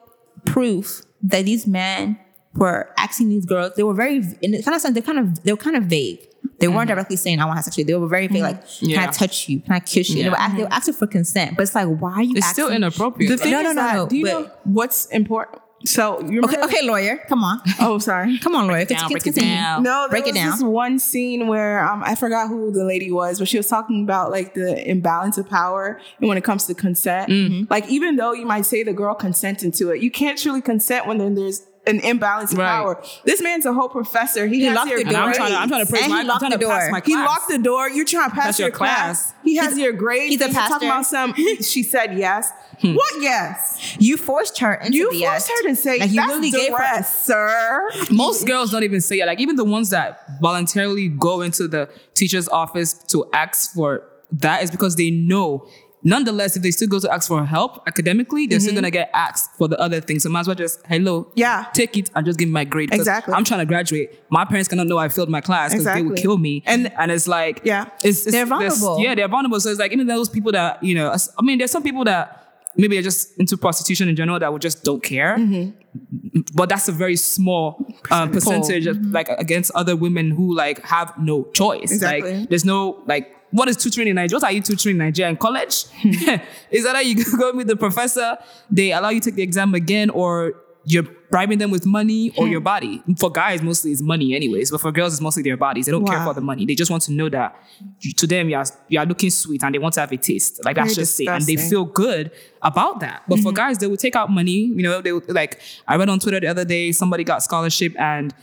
proof that these men were asking these girls. They were very, in the kind of sense, they kind of, they were kind of vague. They weren't mm-hmm. directly saying, "I want to have sex with you." They were very vague, like, "Can I touch you? Can I kiss you?" They, were Yeah. ask, they were mm-hmm. asking for consent, but it's like, why are you? it's asking? still inappropriate The thing No, is no, no, that, no, do you but- know what's important? So you Okay, okay, lawyer, come on, Oh, sorry. come on, lawyer, down, break it down. No, there Break it was down. this one scene where um, I forgot who the lady was, but she was talking about like the imbalance of power and when it comes to consent. Mm-hmm. Like even though you might say the girl consented to it, you can't truly consent when then there's an imbalance of Right. power. This man's a whole professor. He, has locked your the door. I'm trying to I'm trying to praise my he I'm trying the to pass door. my He locked the door. You're trying to pass That's your, your class. class. He has your grades. he's a and you're talking about some. She said yes. Hmm. What yes? You forced her into You forced yes. her to say Like, you that's really gave her- sir. most girls don't even say it. Like even the ones that voluntarily go into the teacher's office to ask for that is because they know. Nonetheless, if they still go to ask for help academically, they're still mm-hmm. gonna get asked for the other things. So might as well just hello, Yeah. take it and just give me my grade. Exactly. I'm trying to graduate. My parents cannot know I failed my class because they would kill me. And- and it's like Yeah. it's, it's They're vulnerable. Yeah, they're vulnerable. So it's like even those people that you know. I mean, there's some people that maybe they're just into prostitution in general that would just don't care mm-hmm. but that's a very small um, percentage of, mm-hmm. like against other women who like have no choice Exactly. like there's no like one is tutoring in Nigeria. What are you tutoring in Nigeria in college? Hmm. is that how you go with the professor? They allow you to take the exam again, or you're bribing them with money or your hmm. body. For guys, mostly it's money, anyways, but for girls, it's mostly their bodies. They don't care Wow. for the money. They just want to know that you- to them you are you are looking sweet and they want to have a taste. Like that's Very just it, and they feel good about that. But for hmm. guys, they would take out money. You know, they would, like I read on Twitter the other day somebody got scholarship and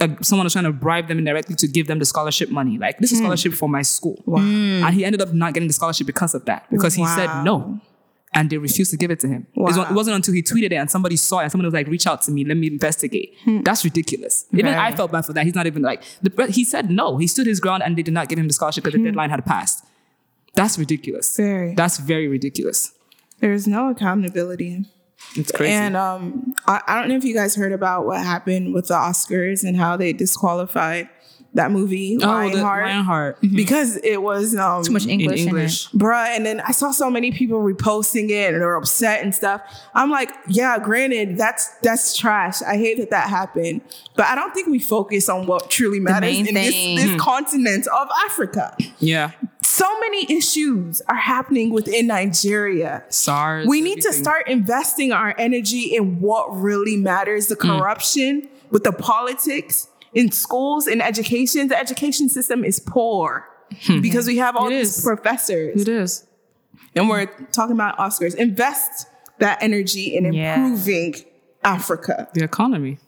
uh, someone was trying to bribe them indirectly to give them the scholarship money. Like this is scholarship for my school, and he ended up not getting the scholarship because of that because he Wow. said no. And they refused to give it to him. Wow. It wasn't until he tweeted it and somebody saw it and somebody was like, reach out to me, let me investigate. That's ridiculous. Even I felt bad for that. He's not even like, the, he said no. He stood his ground and they did not give him the scholarship because the deadline had passed. That's ridiculous. Very. That's very ridiculous. There's no accountability. It's crazy. And um, I, I don't know if you guys heard about what happened with the Oscars and how they disqualified that movie, oh, the Lionheart, Lionheart. because it was um, Too much English in, English. it. Bruh, and then I saw so many people reposting it and they're upset and stuff. I'm like, yeah, granted, that's that's trash. I hate that that happened, but I don't think we focus on what truly matters main in this, thing. this continent of Africa. Yeah. So many issues are happening within Nigeria. SARS. We need to start investing our energy in what really matters the Mm. corruption with the politics in schools in education. The education system is poor because we have all Hmm. It these is. professors It is. and we're talking about Oscars. Invest that energy in Yeah. improving Africa. The economy.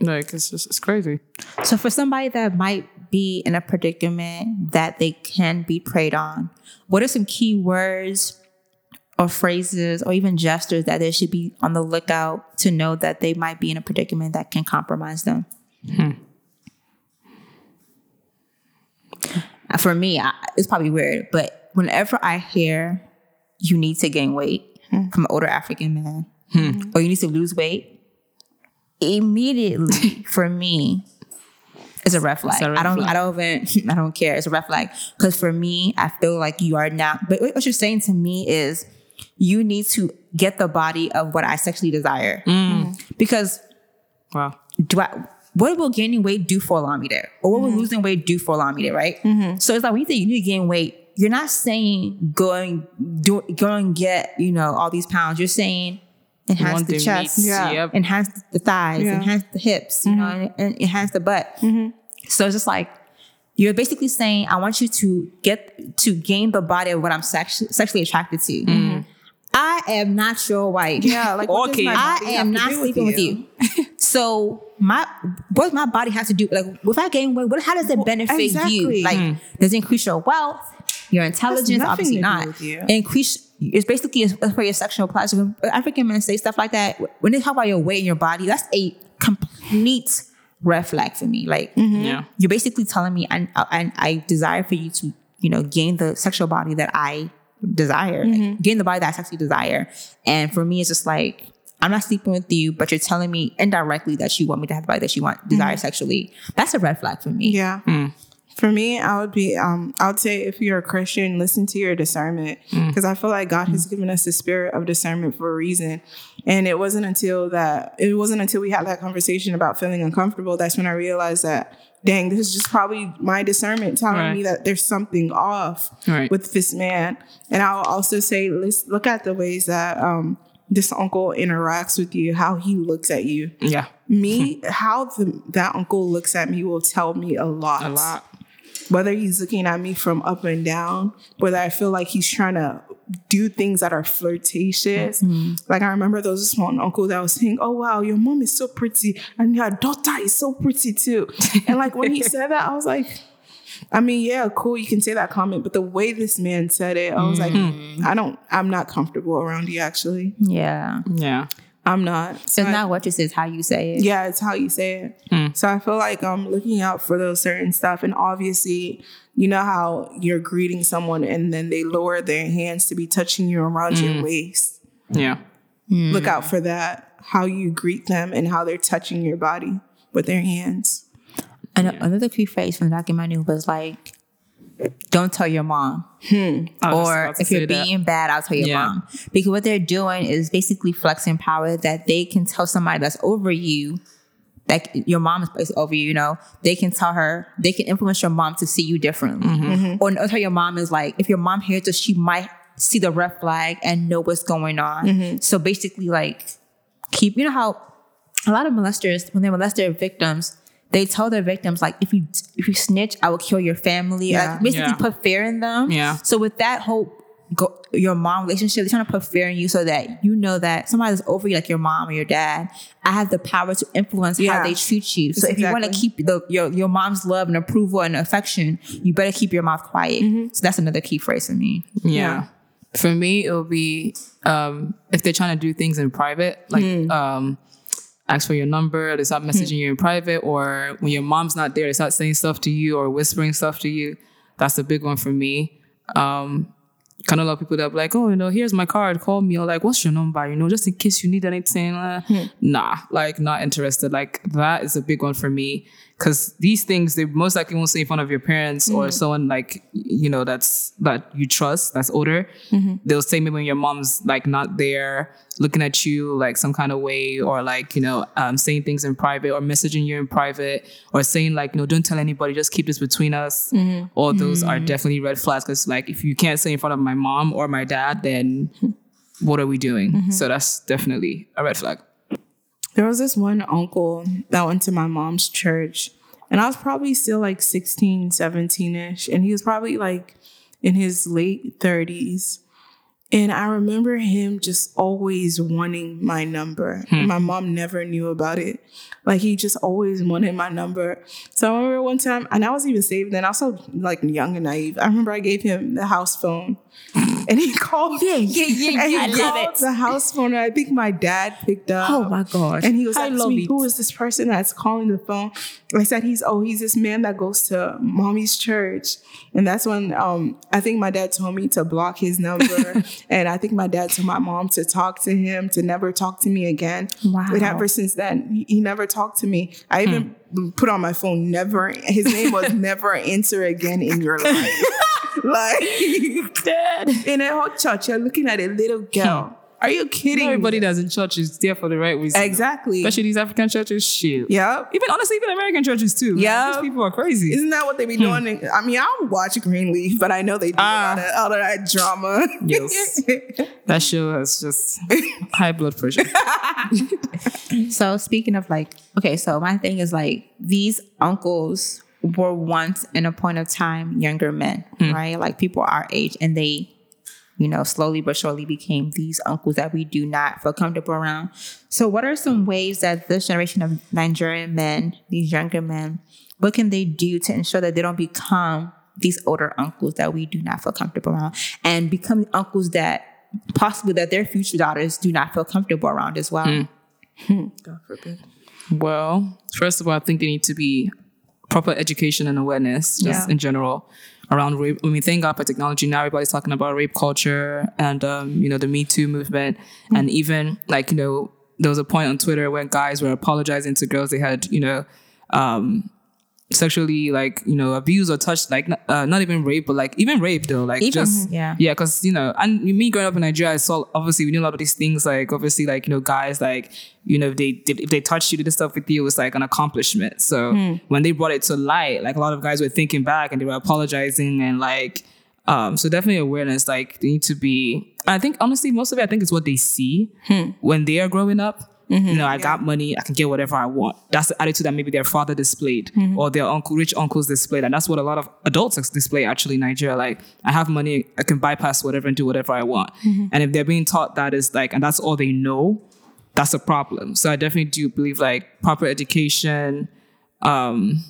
Like, it's just, it's crazy. So for somebody that might be in a predicament that they can be preyed on, what are some key words or phrases or even gestures that they should be on the lookout to know that they might be in a predicament that can compromise them? Uh, For me, I, it's probably weird, but whenever I hear you need to gain weight from an older African man or you need to lose weight, immediately for me, it's a red flag. a red I don't. flag. I don't even. I don't care. It's a red flag because for me, I feel like you are now. But what you're saying to me is, you need to get the body of what I sexually desire. Mm. Mm-hmm. Because Wow. do I? What will gaining weight do for Olamide? Or what will mm-hmm. losing weight do for Olamide? Right. Mm-hmm. So it's like when you say you need to gain weight, you're not saying go and do go and get you know all these pounds. You're saying enhance want the the chest, meats, Yeah. Yep. enhance the thighs, Yeah. enhance the hips, you know, mm-hmm. and, and enhance the butt. So it's just like you're basically saying, I want you to get to gain the body of what I'm sexu- sexually attracted to. Mm-hmm. I am not your wife. Yeah, like Okay. my I am not do sleeping with you. so my what my body has to do like if I gain weight, what how does it benefit exactly. you? Like mm-hmm. does it increase your wealth, your intelligence? nothing Obviously not. Increase it's basically for your sexual pleasure. When African men say stuff like that, when they talk about your weight in your body, that's a complete red flag for me. Like mm-hmm. Yeah. you're basically telling me and I, uh, I desire for you to, you know, gain the sexual body that I desire, like, mm-hmm. gain the body that I sexually desire. And for me, it's just like, I'm not sleeping with you, but you're telling me indirectly that you want me to have the body that you want, desire mm-hmm. sexually. That's a red flag for me. Yeah. Mm. For me, I would be, um, I would say if you're a Christian, listen to your discernment because I feel like God has given us the spirit of discernment for a reason. And it wasn't until that, it wasn't until we had that conversation about feeling uncomfortable that's when I realized that, dang, this is just probably my discernment telling Right. me that there's something off Right. with this man. And I'll also say, let's look at the ways that um, this uncle interacts with you, how he looks at you. Yeah. Me, how the, that uncle looks at me will tell me a lot A lot. Whether he's looking at me from up and down, whether I feel like he's trying to do things that are flirtatious. Mm-hmm. Like I remember there was this one uncle that was saying, Oh wow, your mom is so pretty and your daughter is so pretty too. and like when he said that, I was like, I mean, yeah, cool, you can say that comment, but the way this man said it, I was like, mm-hmm. I don't, I'm not comfortable around you actually. Yeah. Yeah. I'm not. So It's I- not what you say, it's how you say it. yeah, it's how you say it. Hmm. So I feel like I'm looking out for those certain stuff. And obviously, you know how you're greeting someone and then they lower their hands to be touching you around your hmm. waist. Yeah. Hmm. Look out for that. How you greet them and how they're touching your body with their hands. And another key phrase from the documentary was like, don't tell your mom. Was or if you're that. being bad, I'll tell your Yeah. mom. Because what they're doing is basically flexing power that they can tell somebody that's over you that your mom is placed over you, you know, they can tell her, they can influence your mom to see you differently. Mm-hmm. Or tell your mom is like, if your mom hears this, she might see the red flag and know what's going on. So basically, like, keep, you know how a lot of molesters, when they molest their victims, they tell their victims like if you if you snitch, I will kill your family. Yeah. Like basically Yeah. put fear in them. Yeah. So with that whole go, your mom relationship, they're trying to put fear in you so that you know that somebody that's over you, like your mom or your dad, I have the power to influence Yeah. how they treat you. So That's if you want to keep the your your mom's love and approval and affection, you better keep your mouth quiet. Mm-hmm. So that's another key phrase for me. Yeah. For me, it'll be um, if they're trying to do things in private, like um, ask for your number, they start messaging you in private, or when your mom's not there, they start saying stuff to you or whispering stuff to you. That's a big one for me. Um, kind of a lot of people that be like, oh, you know, here's my card, call me, or like, what's your number? You know, just in case you need anything. Uh, Nah, like, not interested. Like, that is a big one for me. Cause these things, they most likely won't say in front of your parents or mm-hmm. someone like, you know, that's, that you trust, that's older. Mm-hmm. They'll say maybe when your mom's like not there, looking at you like some kind of way, or like, you know, um, saying things in private or messaging you in private or saying like, you know, don't tell anybody, just keep this between us. Mm-hmm. All those are definitely red flags. Cause like, if you can't say in front of my mom or my dad, then hmm. what are we doing? So that's definitely a red flag. There was this one uncle that went to my mom's church, and I was probably still like 16, 17 ish, and he was probably like in his late 30s. And I remember him just always wanting my number. And my mom never knew about it. Like he just always wanted my number. So I remember one time, and I was even saved then. I was so like young and naive. I remember I gave him the house phone. And he called. Yeah, yeah, yeah, And he I love called it. the house phone. And I think my dad picked up. Oh my gosh. And he was I asking me, who is this person that's calling the phone? I said, he's, oh, he's this man that goes to mommy's church. And that's when um, I think my dad told me to block his number. and I think my dad told my mom to talk to him, to never talk to me again. Wow. But ever since then, he, he never talked to me. I even put on my phone, never, his name was never enter again in your life. like, dead in a whole church, you're looking at a little girl. Are you kidding? Everybody that's in church is there for the right reason. Exactly. Especially these African churches, shit. Yep. Even honestly, even American churches too. Yeah. These people are crazy. Isn't that what they be doing? in- I mean, I don't watch Greenleaf, but I know they do Ah. a lot of, all of that drama. Yes. that show has just high blood pressure. So speaking of like, okay, so my thing is like these uncles were once in a point of time younger men, right? Like people our age, and they, you know, slowly but surely became these uncles that we do not feel comfortable around. So, what are some ways that this generation of Nigerian men, these younger men, what can they do to ensure that they don't become these older uncles that we do not feel comfortable around, and become uncles that possibly that their future daughters do not feel comfortable around as well? Hmm. God forbid. Well, first of all, I think there need to be proper education and awareness, just Yeah. in general, around rape. I mean, thank God for technology. Now everybody's talking about rape culture and um, you know the Me Too movement, and even like you know there was a point on Twitter when guys were apologizing to girls they had you know um, sexually like you know abused or touched, like uh, not even rape, but like even rape though, like Even- just yeah. yeah, because you know, and me growing up in Nigeria, I saw obviously we knew a lot of these things. Like obviously, like you know, guys like you know, if they did if they touched you, did this stuff with you, it was like an accomplishment. So when they brought it to light, like a lot of guys were thinking back and they were apologizing and like, um, so definitely awareness. Like they need to be. I think honestly, most of it, I think, is what they see when they are growing up. Mm-hmm. You know, I got money, I can get whatever I want. That's the attitude that maybe their father displayed mm-hmm. or their uncle, rich uncles displayed. And that's what a lot of adults display actually in Nigeria. Like, I have money, I can bypass whatever and do whatever I want. Mm-hmm. And if they're being taught that is like, and that's all they know, that's a problem. So I definitely do believe like proper education, um,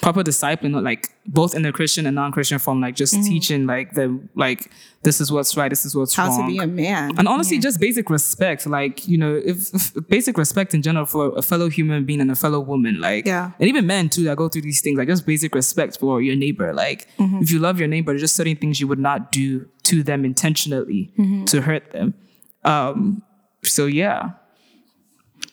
proper discipline, like both in the Christian and non-Christian form, like just mm-hmm. teaching like the like this is what's right, this is what's How wrong. to be a man. And honestly, just basic respect, like you know, if, if basic respect in general for a fellow human being and a fellow woman, like Yeah. and even men too that go through these things, like just basic respect for your neighbor. Like mm-hmm. if you love your neighbor, there's just certain things you would not do to them intentionally mm-hmm. to hurt them. Um, so yeah,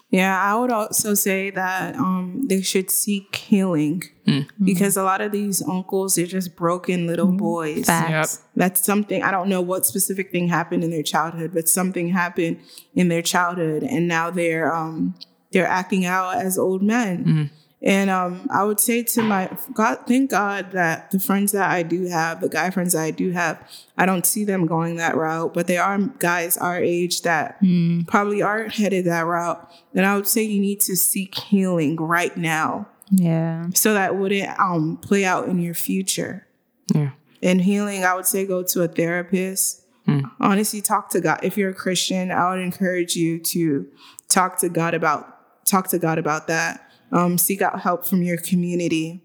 Yeah, I would also say that um, they should seek healing Hmm. because a lot of these uncles, they're just broken little boys. Facts. That's something, I don't know what specific thing happened in their childhood, but something happened in their childhood and now they're, um, they're acting out as old men. And um, I would say to my God, thank God that the friends that I do have, the guy friends that I do have, I don't see them going that route, but there are guys our age that probably aren't headed that route. And I would say you need to seek healing right now Yeah. so that wouldn't um, play out in your future. Yeah. In healing, I would say go to a therapist. Honestly, talk to God. If you're a Christian, I would encourage you to talk to God about talk to God about that. Um, seek out help from your community.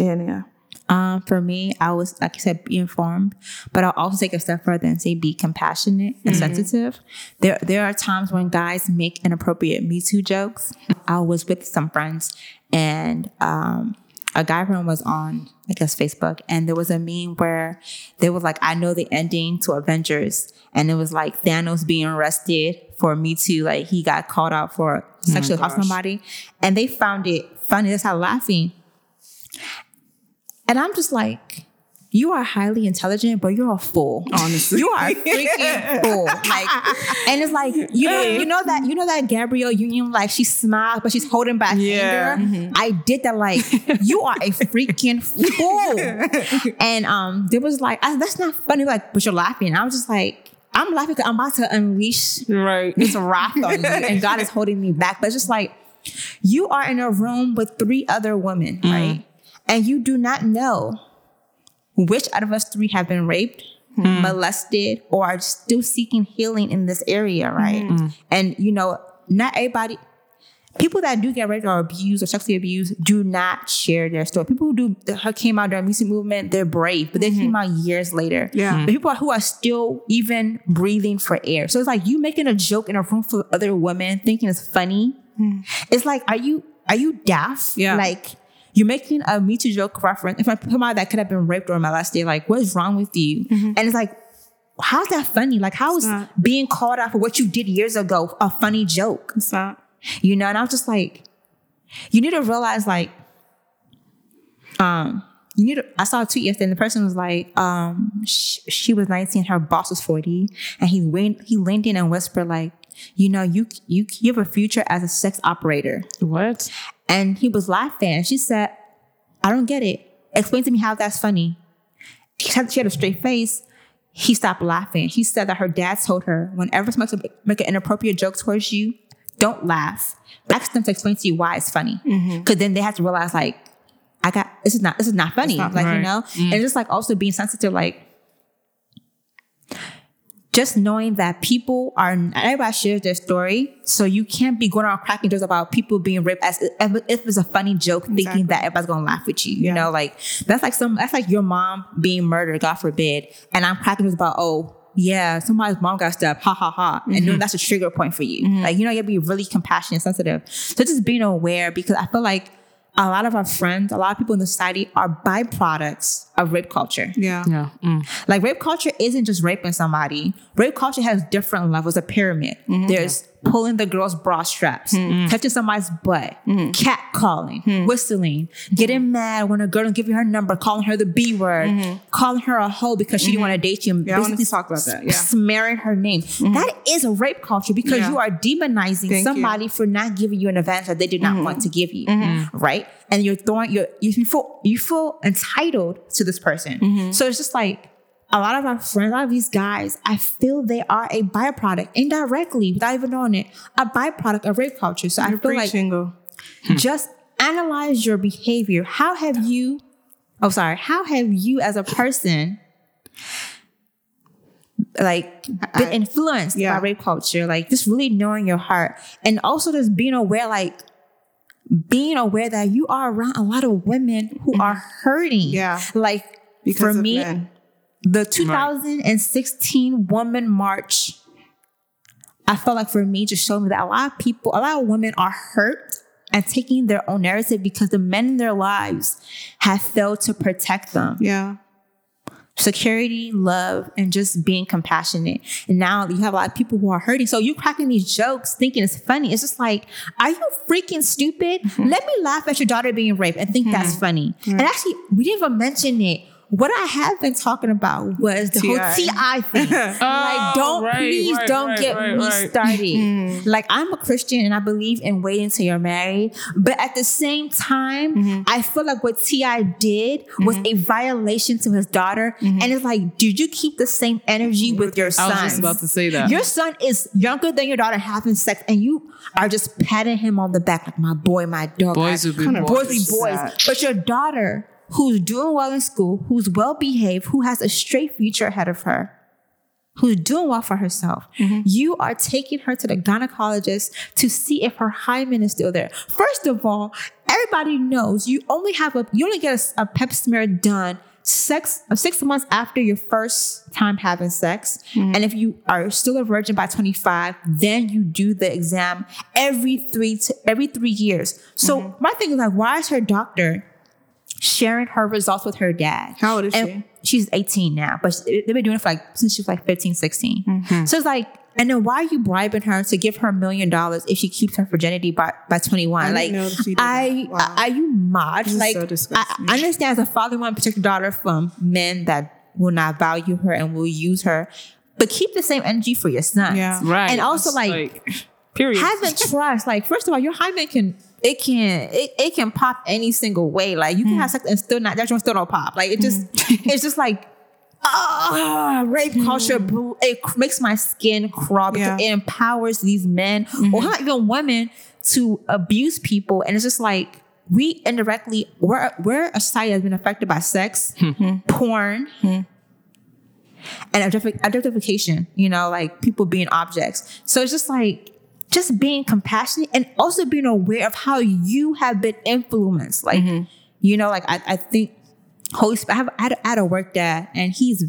And yeah, Um, for me, I was like I said, be informed, but I'll also take a step further and say be compassionate and sensitive. There, there are times when guys make inappropriate Me Too jokes. I was with some friends, and um, a guy friend was on, I guess, Facebook, and there was a meme where they were like, "I know the ending to Avengers," and it was like Thanos being arrested for Me Too, like he got called out for sexually assaulting somebody, and they found it funny. That's how laughing. And I'm just like, you are highly intelligent, but you're a fool. honestly, You are a freaking fool. Like, and it's like you know, you know that you know that Gabrielle Union, like she smiles, but she's holding back Yeah. anger. I did that. Like, you are a freaking fool. And um, there was like, I, that's not funny. Like, but you're laughing. I was just like, I'm laughing because I'm about to unleash Right. this wrath on you, and God is holding me back. But it's just like you are in a room with three other women, mm. right? And you do not know which out of us three have been raped, hmm. molested, or are still seeking healing in this area, right? Mm. And you know, not everybody. People that do get raped or abused or sexually abused do not share their story. People who do who came out during the Me Too movement, they're brave, but they mm-hmm. came out years later. Yeah. The people who are still even breathing for air. So it's like you making a joke in a room full of other women, thinking it's funny. Hmm. It's like, are you are you daft? Yeah. Like you're making a Me Too joke reference. If I somebody that could have been raped or molested, like what is wrong with you? Mm-hmm. And it's like, how's that funny? Like how is being called out for what you did years ago a funny joke? it's not. You know, and I was just like, you need to realize like, um, you need to, I saw a tweet yesterday and the person was like, um, sh- she was 19, her boss was 40. And he went, he leaned in and whispered like, you know, you, you, you have a future as a sex operator. What? And he was laughing. And she said, I don't get it. Explain to me how that's funny. She had, she had a straight face. He stopped laughing. He said that her dad told her, whenever somebody make an inappropriate joke towards you, don't laugh. Ask them to explain to you why it's funny. Mm-hmm. Because then they have to realize, like, I got this is not this is not funny. not like you right. know, mm. and just like also being sensitive, like just knowing that people are everybody shares their story, so you can't be going around cracking jokes about people being raped as if, if it's a funny joke, thinking that everybody's gonna laugh with you. You Yeah. know, like that's like some that's like your mom being murdered, God forbid, and I'm cracking jokes about oh. Yeah, somebody's mom got stabbed. Ha ha ha. And then mm-hmm. that's a trigger point for you. Mm-hmm. Like, you know, you to be really compassionate, sensitive. So just being aware because I feel like a lot of our friends, a lot of people in the society are byproducts of rape culture. Yeah. Yeah. Mm. Like rape culture isn't just raping somebody. Rape culture has different levels, of pyramid. Mm-hmm. There's pulling the girl's bra straps, mm-hmm. touching somebody's butt, mm-hmm. cat calling, whistling, getting mad when a girl don't give you her number, calling her the B word, calling her a hoe because she didn't want to date you, and Yeah, I wanted basically to talk about that, yeah. smearing her name. That is a rape culture because Yeah. you are demonizing Thank you. somebody for not giving you an advantage that they did not want to give you, right? And you're throwing you you feel you feel entitled to this person. So it's just like a lot of our friends, a lot of these guys, I feel they are a byproduct indirectly without even knowing it, a byproduct of rape culture. So I feel like Preaching, go. Hmm. just analyze your behavior. How have you, oh, sorry, how have you as a person, like, been I- influenced yeah. by rape culture? Like, just really knowing your heart and also just being aware, like, being aware that you are around a lot of women who are hurting. Yeah. Like, Because for me, men. the 2016 Woman March, I felt like for me just showed me that a lot of people, a lot of women are hurt and taking their own narrative because the men in their lives have failed to protect them. Yeah. Security, love, and just being compassionate. And now you have a lot of people who are hurting. So you're cracking these jokes thinking it's funny. It's just like, are you freaking stupid? Mm-hmm. Let me laugh at your daughter being raped and think that's mm-hmm. funny. And actually, we didn't even mention it. What I have been talking about was the whole T.I. TI thing. like, oh, don't right, please right, don't right, get right, me right. started. Mm-hmm. Like, I'm a Christian and I believe in waiting till you're married, but at the same time, mm-hmm. I feel like what T.I. did was mm-hmm. a violation to his daughter, and it's like, did you keep the same energy with your son? I was just about to say that. Your son is younger than your daughter having sex, and you are just patting him on the back like my boy, my dog. Boys I- will be Kind of boys. boys be boys. But your daughter, who's doing well in school, who's well behaved, who has a straight future ahead of her, who's doing well for herself, mm-hmm. you are taking her to the gynecologist to see if her hymen is still there. First of all, everybody knows you only have a you only get a, a pap smear done six uh, six months after your first time having sex. Mm-hmm. And if you are still a virgin by 25 then you do the exam every three to every three years. So mm-hmm. my thing is like why is her doctor sharing her results with her dad How old is And she's 18 now but they've been doing it for like since she was like 15 16 mm-hmm. so it's like and then why are you bribing her to give her a million dollars if she keeps her virginity by, by 21 I like know she did I, that. Wow. are you mad is like so I. I understand as a father want to protect your daughter from men that will not value her and will use her but keep the same energy for your son Yeah. Right. and also It's like period. Have having trust. Like, first of all, your hymen can it can it, it can pop any single way. Like you can hmm. have sex and still not that joint still don't pop. Like it just hmm. it's just like ah rape hmm. culture bro, it makes my skin crawl because Yeah. it empowers these men or not even women to abuse people and it's just like we indirectly we're we're a society that's been affected by sex porn and objectif- objectification, you know, like people being objects. So it's just like, just being compassionate and also being aware of how you have been influenced. Like, mm-hmm. you know, like I, I think Holy Spirit, I, have, I had a work dad and he's,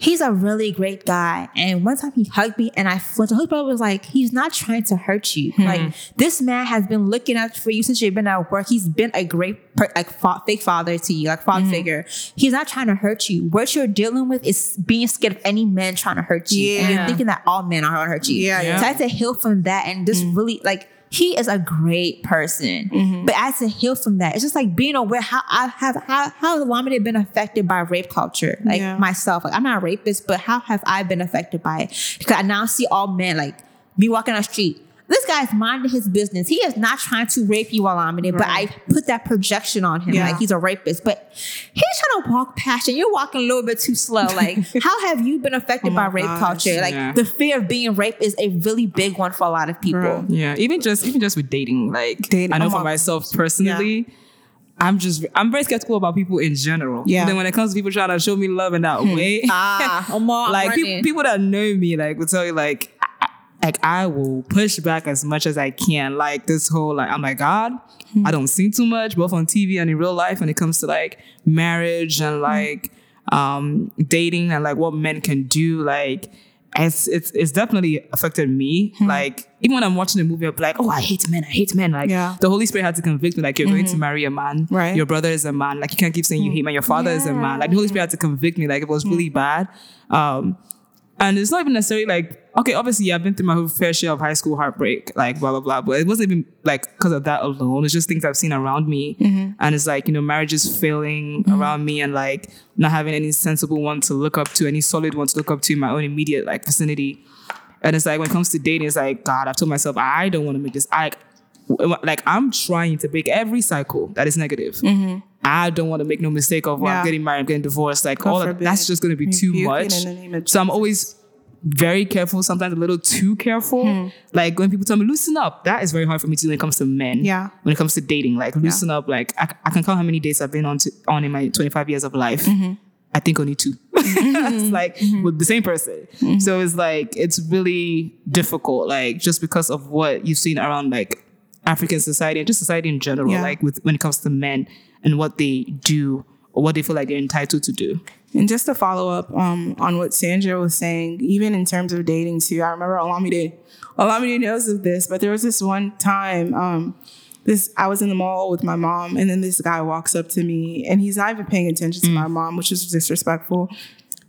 he's a really great guy. And one time he hugged me and I flinched. The Holy Spirit was like, he's not trying to hurt you. Hmm. Like this man has been looking out for you since you've been at work. He's been a great, per- like fa- fake father to you, like father hmm. figure. He's not trying to hurt you. What you're dealing with is being scared of any man trying to hurt you. And you're thinking that all men are going to hurt you. Yeah, yeah. So I had to heal from that and just hmm. really like, he is a great person, mm-hmm. but I had to heal from that. It's just like being aware how I have how how has Lamide been affected by rape culture, like Yeah. myself. Like I'm not a rapist, but how have I been affected by it? Because I now see all men like me walking on the street. This guy's minding his business. He is not trying to rape you while I'm in it, but I put that projection on him, Yeah. like he's a rapist. But he's trying to walk past you. You're walking a little bit too slow. Like, how have you been affected Oh by rape gosh. culture? Like, Yeah. the fear of being raped is a really big one for a lot of people. Bro. Yeah, even just even just with dating, like Dating, I know oh for myself personally, I'm just I'm very skeptical about people in general. Yeah. Then when it comes to people trying to show me love in that way, Ah, like people, people that know me, like will tell you like. I- Like I will push back as much as I can. Like this whole like I'm like God, I hmm. don't see too much both on TV and in real life when it comes to like marriage and hmm. like um dating and like what men can do. Like it's it's it's definitely affected me. Hmm. Like even when I'm watching a movie, I'm like, oh, I hate men, I hate men. Like Yeah. the Holy Spirit had to convict me, like you're going to mm-hmm. marry a man, Right. Your brother is a man. Like you can't keep saying you hate man. Your father is a man. Like the Holy Spirit had to convict me. Like it was really bad. Um, and it's not even necessarily like okay, obviously yeah, I've been through my whole fair share of high school heartbreak, like blah blah blah. But it wasn't even like because of that alone. It's just things I've seen around me, mm-hmm. and it's like you know marriages failing mm-hmm. around me, and like not having any sensible one to look up to, any solid one to look up to in my own immediate like vicinity. And it's like when it comes to dating, it's like God, I've told myself I don't want to make this. I like I'm trying to break every cycle that is negative. Mm-hmm. I don't want to make no mistake of well, I'm getting married, I'm getting divorced. Like God all of, forbid. that's just going to be too much. in the name of So I'm always very careful, sometimes a little too careful. Hmm. Like when people tell me loosen up, that is very hard for me to do when it comes to men. Yeah. When it comes to dating, like loosen up. Like I, I can count how many dates I've been on to, on in my 25 years of life. Mm-hmm. I think only 2 it's like with the same person. Mm-hmm. So it's like it's really difficult, like just because of what you've seen around like African society and just society in general, Yeah. like with when it comes to men and what they do or what they feel like they're entitled to do. And just to follow up um, on what Sandra was saying, even in terms of dating too, I remember Olamide, Olamide knows of this, but there was this one time, um, this I was in the mall with my mom, and then this guy walks up to me, and he's not even paying attention to my mom, which is disrespectful.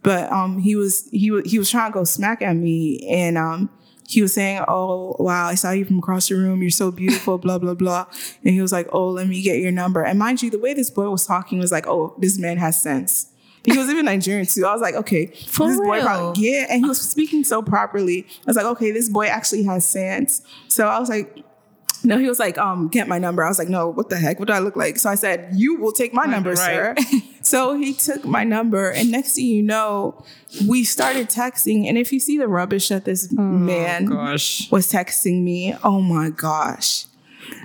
But um, he was he was he was trying to go smack at me, and um, he was saying, "Oh wow, I saw you from across the room. You're so beautiful." blah blah blah. And he was like, "Oh, let me get your number." And mind you, the way this boy was talking was like, "Oh, this man has sense." He was even Nigerian too. I was like, okay, For this boy real? probably yeah, and he was speaking so properly. I was like, okay, this boy actually has sense. So I was like. No, he was like, um, get my number. I was like, no, what the heck? What do I look like? So I said, you will take my number, sir. so he took my number, and next thing you know, we started texting. And if you see the rubbish that this man Gosh. was texting me, oh my gosh.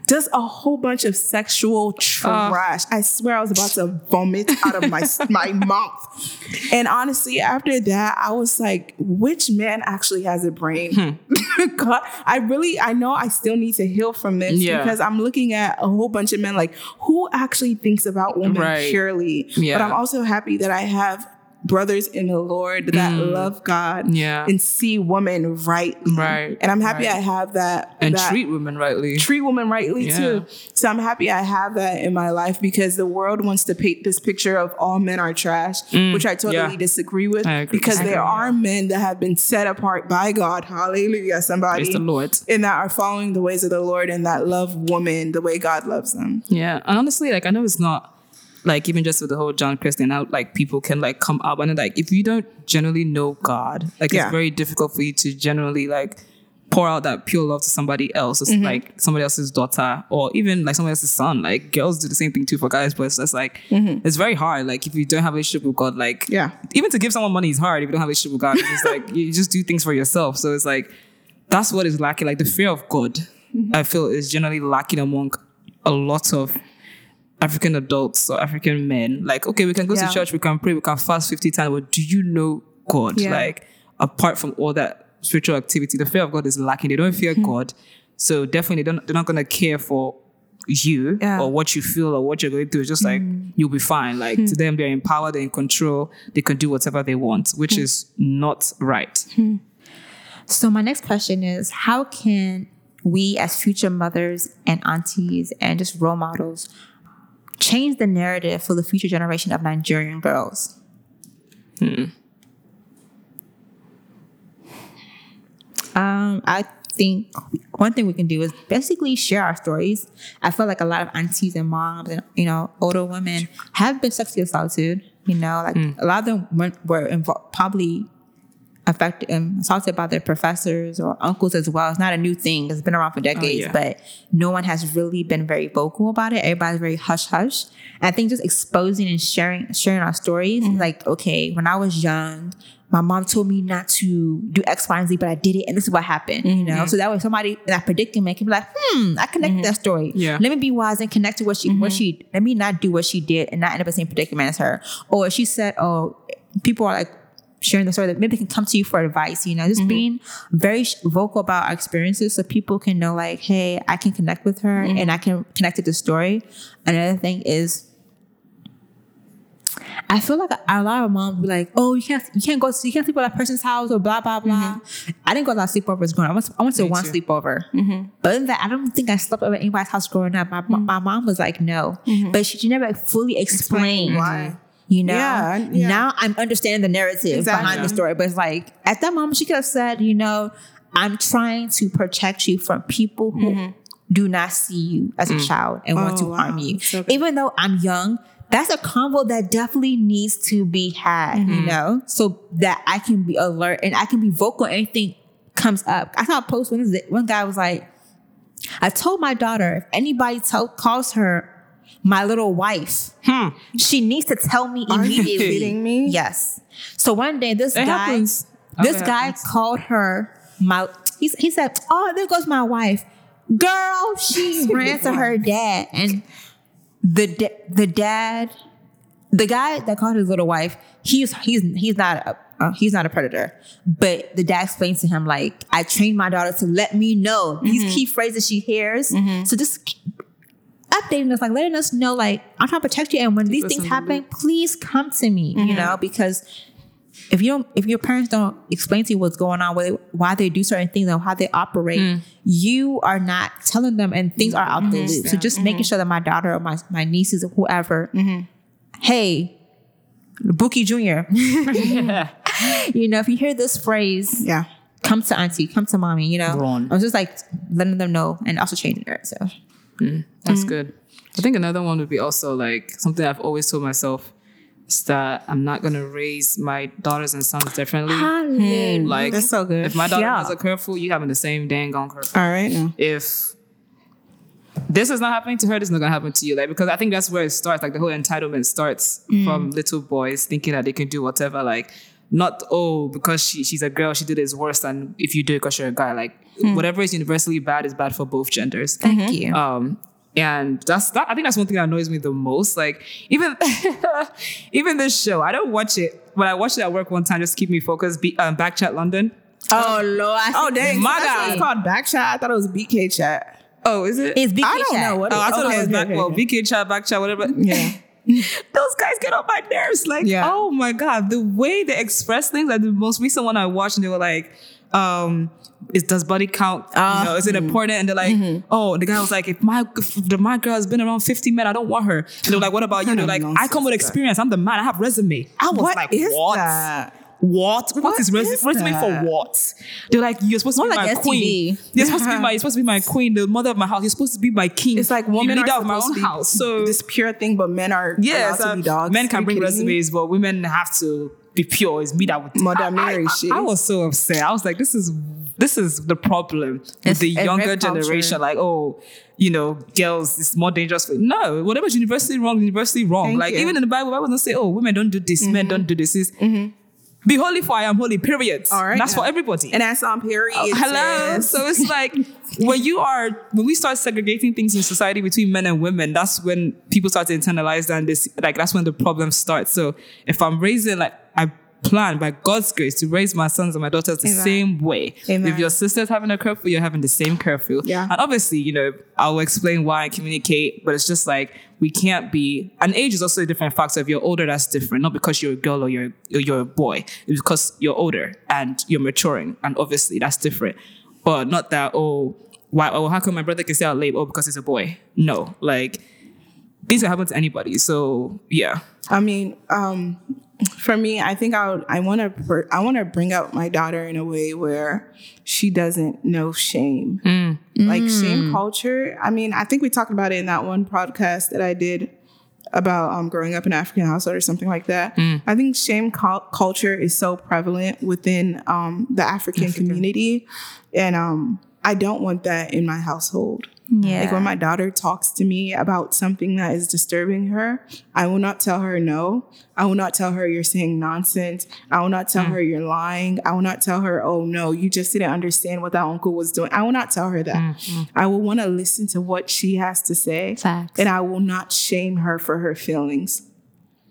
Just a whole bunch of sexual oh. trash. I swear I was about to vomit out of my my mouth. And honestly, after that, I was like, which man actually has a brain? Hmm. God, I really, I know I still need to heal from this Yeah. because I'm looking at a whole bunch of men like who actually thinks about women Right. purely. Yeah. But I'm also happy that I have brothers in the Lord that love God Mm. Yeah. and see women rightly. Right, And I'm happy right. I have that. And that- treat women rightly. treat women rightly Yeah. too. So I'm happy I have that in my life because the world wants to paint this picture of all men are trash, which I totally Mm. yeah. disagree with I agree. because there are men that have been set apart by God. Hallelujah, somebody. Praise the Lord. And that are following the ways of the Lord and that love women the way God loves them. Yeah, and honestly, like I know it's not like even just with the whole John Christian out, like people can like come up and like if you don't generally know God, like Yeah. it's very difficult for you to generally like pour out that pure love to somebody else, Mm-hmm. it's like somebody else's daughter or even like somebody else's son. Like girls do the same thing too for guys, but it's just like it's very hard. Like if you don't have a relationship with God, like Mm-hmm. Yeah. even to give someone money is hard if you don't have a relationship with God. It's like you just do things for yourself. So it's like that's what is lacking. Like the fear of God, Mm-hmm. I feel is generally lacking among a lot of African adults or African men. Like, okay, we can go Yeah. to church, we can pray, we can fast 50 times, but do you know God? Yeah. Like, apart from all that spiritual activity, the fear of God is lacking. They don't fear Hmm. God. So definitely they don't, they're not going to care for you Yeah. Hmm. or what you feel or what you're going through. It's just like, you'll be fine. Like, to them, they're empowered, they're in control, they can do whatever they want, which Hmm. is not right. So my next question is how can we as future mothers and aunties and just role models change the narrative for the future generation of Nigerian girls? Um, I think one thing we can do is basically share our stories. I feel like a lot of aunties and moms and you know older women have been sexually assaulted. You know, like a lot of them were, were involved, probably affected um, and assaulted by their professors or uncles as well. It's not a new thing. It's been around for oh, decades, yeah. but no one has really been very vocal about it. Everybody's very hush hush. And I think just exposing and sharing sharing our stories, mm-hmm. like, okay, when I was young, my mom told me not to do X, Y, and Z, but I did it, and this is what happened. You know, mm-hmm. so that way somebody in that predicament can be like, hmm, I connected mm-hmm. that story. Yeah. Let me be wise and connect to what she what she let me not do what she did and not end up in the same predicament as her. Or she said, Oh, people are like sharing the story that maybe they can come to you for advice, you know, just mm-hmm. being very sh- vocal about our experiences so people can know like, hey, I can connect with her mm-hmm. and I can connect to the story. Another thing is I feel like a, lot of moms be like, "Oh, you can't, you can't go, you can't sleep at that person's house or blah blah blah." Mm-hmm. I didn't go to a lot of sleepovers growing up. I went to, I went to one too. sleepover, but other than that, I don't think I slept over anybody's house growing up. My my mom was like, "No," but she, she never like, fully explained why. You know, Yeah, yeah. now I'm understanding the narrative Exactly. behind the story, but it's like at that moment she could have said, you know, I'm trying to protect you from people who mm-hmm. do not see you as a mm. child and want Oh, to wow. harm you. So. Even though I'm young, that's a convo that definitely needs to be had, you mm-hmm. know, so that I can be alert and I can be vocal. Anything comes up. I saw a post one, one guy was like, I told my daughter if anybody tell, calls her my little wife, she needs to tell me Are you immediately. kidding me? Yes. So one day this It guy, happens. this Okay, guy happens. called her my. He, he said, "Oh, there goes my wife." Girl, she ran to her dad, and the the dad, the guy that called his little wife, he's he's he's not a uh, he's not a predator, but the dad explains to him like, "I trained my daughter to let me know these Mm-hmm. key phrases she hears." So just updating us, like letting us know, like I'm trying to protect you, and when these things happen, please come to me. You Mm-hmm. know, because if you don't, if your parents don't explain to you what's going on, why they, why they do certain things and how they operate, Mm. you are not telling them, and things are out Mm-hmm. the loop. So just making sure that my daughter or my my nieces or whoever, Mm-hmm. hey, Bookie Junior, you know, if you hear this phrase, Yeah. come to auntie, come to mommy. You know. I was just like letting them know and also changing it. So Mm. That's mm. good. I think another one would be also like something I've always told myself is that I'm not gonna raise my daughters and sons differently. Hallelujah. Hmm. Like That's so good. If my daughter Yeah. has a curfew, you having the same dang on curfew. All right now. If this is not happening to her, this is not gonna happen to you. Like because I think that's where it starts. Like the whole entitlement starts mm. from little boys thinking that they can do whatever. Like not oh because she she's a girl she did it is worse than if you do it because you're a guy. Like whatever is universally bad is bad for both genders. Thank you. Um, and that's that. I think that's one thing that annoys me the most. Like even even this show, I don't watch it. But I watched it at work one time just to keep me focused. Be, um, Backchat London. oh Lord. Oh dang! My My that's what God. it's called back chat. I thought it was BK chat. Oh, is it? It's BK I don't chat. know what. oh, I it- thought it was okay, back. okay, Well, okay. VK chat, back chat, whatever. Yeah. Those guys get on my nerves. Like, Yeah. oh my god, the way they express things. Like the most recent one I watched, and they were like, um. Is does body count? Ah. you know, is it important? And they're like, oh, the guy was like, if my if the, my girl has been around 50 men, I don't want her. And they're like, what about you? They're like, I come with experience. I'm the man. I have resume. I was What like, is what? that? What? What what is, res- is resume for what? They're like, you're supposed to More be like my queen. You're supposed to be my. You're supposed to be my queen, the mother of my house. You're supposed to be my king. It's like women leader are of my own house. So this pure thing, but men are yes, allowed uh, to be dogs. men can bring me? resumes, but women have to be pure. It's me that would Mother I- Mary I, shit. I, was so upset. I was like, this is this is the problem with the younger generation. Like, oh, you know, girls, it's more dangerous. For, no, whatever's universally wrong, universally wrong. Thank like you. Mm-hmm. even in the Bible, Bible doesn't say, oh, women don't do this, men don't do this. It's, Be holy for I am holy. Period. All right That's now. for everybody. And that's on period. Oh, Hello. So it's like when you are when we start segregating things in society between men and women, that's when people start to internalize that and this like that's when the problem starts. So if I'm raising like I plan by God's grace to raise my sons and my daughters the Amen. same way. Amen. If your sister's having a curfew, you're having the same curfew. Yeah. And obviously, you know, I'll explain why I communicate, but it's just like we can't be and age is also a different factor. If you're older, that's different. Not because you're a girl or you're you're a boy. It's because you're older and you're maturing. And obviously that's different. But not that, oh, why oh how come my brother can stay out late? Oh, because he's a boy. No. Like things can happen to anybody. So yeah. I mean, um, for me, I think I would, I want to I want to bring up my daughter in a way where she doesn't know shame, like shame culture. I mean, I think we talked about it in that one podcast that I did about um, growing up in an African household or something like that. I think shame cul- culture is so prevalent within um, the African, community, and um, I don't want that in my household. Yeah. Like when my daughter talks to me about something that is disturbing her, I will not tell her no. I will not tell her you're saying nonsense. I will not tell mm. her you're lying. I will not tell her, oh no, you just didn't understand what that uncle was doing. I will not tell her that. Mm-hmm. I will want to listen to what she has to say. Facts. And I will not shame her for her feelings.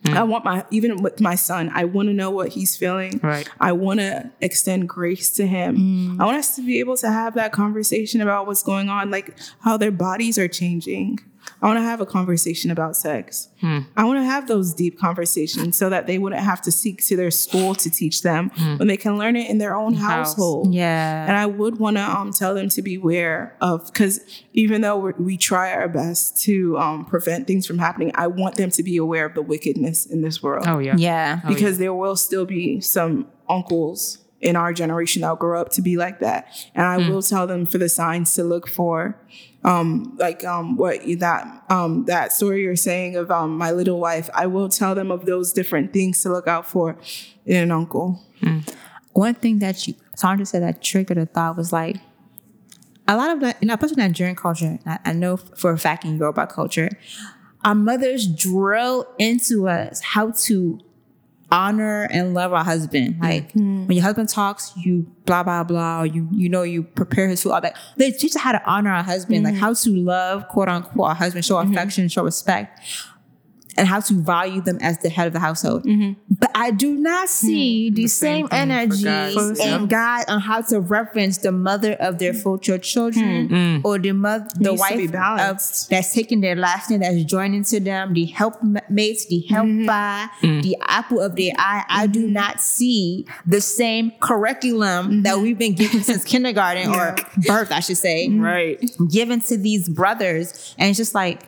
Mm. I want my even with my son, I want to know what he's feeling. Right. I want to extend grace to him. Mm. I want us to be able to have that conversation about what's going on, like how their bodies are changing. I want to have a conversation about sex. I want to have those deep conversations so that they wouldn't have to seek to their school to teach them when they can learn it in their own House. household. Yeah. And I would want to um, tell them to beware of, because even though we're, we try our best to um, prevent things from happening, I want them to be aware of the wickedness in this world. Oh yeah. yeah. because there will still be some uncles in our generation that'll grow up to be like that. And I will tell them for the signs to look for. Um, like um, what that um, that story you're saying of um, my little wife, I will tell them of those different things to look out for in an uncle. one thing that you Sandra said that triggered a thought was like a lot of that, and especially Nigerian culture. I, I know for a fact in Yoruba culture, our mothers drill into us how to honor and love our husband. Like hmm. when your husband talks, you blah blah blah. You you know you prepare his food. All that they teach us how to honor our husband, like hmm. how to love quote unquote our husband, show hmm. affection, show respect and how to value them as the head of the household. Mm-hmm. But I do not mm-hmm. see the, same, thing. For energy guys. in God on how to reference the mother of their mm-hmm. future children mm. or the mother, the Needs to be wife of, that's taking their last name, that's joining to them, the helpmates, the help by, mm. the apple of their eye. I do not see the same curriculum that we've been given since kindergarten or birth, I should say Right. given to these brothers. And it's just like,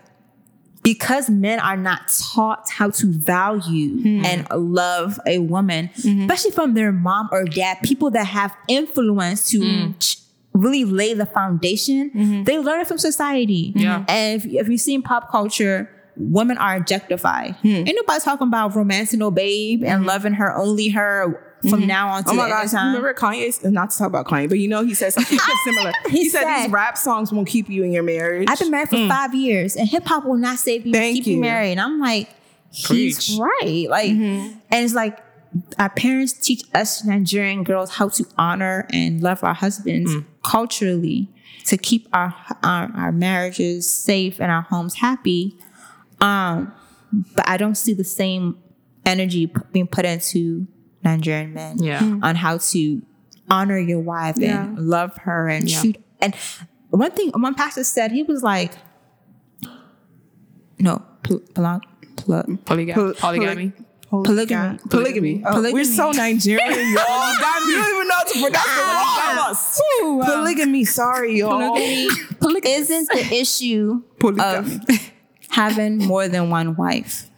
because men are not taught how to value hmm. and love a woman, mm-hmm. especially from their mom or dad, people that have influence to hmm. ch- really lay the foundation, mm-hmm. they learn it from society. Yeah. And if, if you see in pop culture, women are objectified. Hmm. Ain't nobody talking about romancing no babe and mm-hmm. loving her only her from mm-hmm. now on to Oh my the end gosh! of time. Remember Kanye? Not to talk about Kanye, but you know he said something similar. He, He said, said- these rap songs won't keep you in your marriage. I've been married for mm. five years, and hip hop will not save you, Thank keep you. you. married. And I'm like, he's Preach. right. Like, mm-hmm. and it's like our parents teach us Nigerian girls how to honor and love our husbands mm. culturally to keep our, our our marriages safe and our homes happy. Um, but I don't see the same energy p- being put into Nigerian men Yeah. on how to honor your wife Yeah. and love her and Yeah. treat. And one thing one pastor said, he was like, no, pol- Polyga- Poly- polygamy. polygamy. Polygamy. Oh, Polygamy. We're so Nigerian, y'all. you don't even know how to pronounce the word. Ooh, um, Polygamy. Sorry, y'all. polygamy isn't the issue Polygamy. of having more than one wife.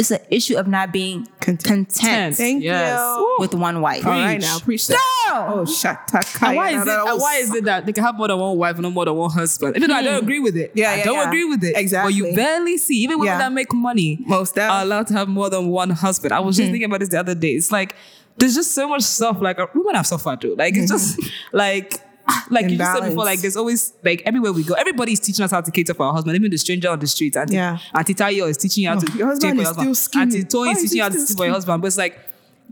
It's an issue of not being Content. content, Thank Yes. you. with one wife. All right now, preach that. No! Oh, shut up. And why is it? and why is it that they can have more than one wife and not more than one husband? Even though I don't hmm. agree with it. Yeah, I yeah, don't yeah. agree with it. Exactly. But Exactly. you barely see even women Yeah. that make money Most def. are allowed to have more than one husband. I was just hmm. thinking about this the other day. It's like there's just so much stuff. Like uh, women have suffered too. Like it's hmm. just like. Like you just said before, like there's always like everywhere we go, everybody's teaching us how to cater for our husband. Even the stranger on the street, Auntie, Yeah. Auntie Tayo is teaching you how to your husband for your husband. skinny. Auntie is is teaching you how to take for your husband. But it's like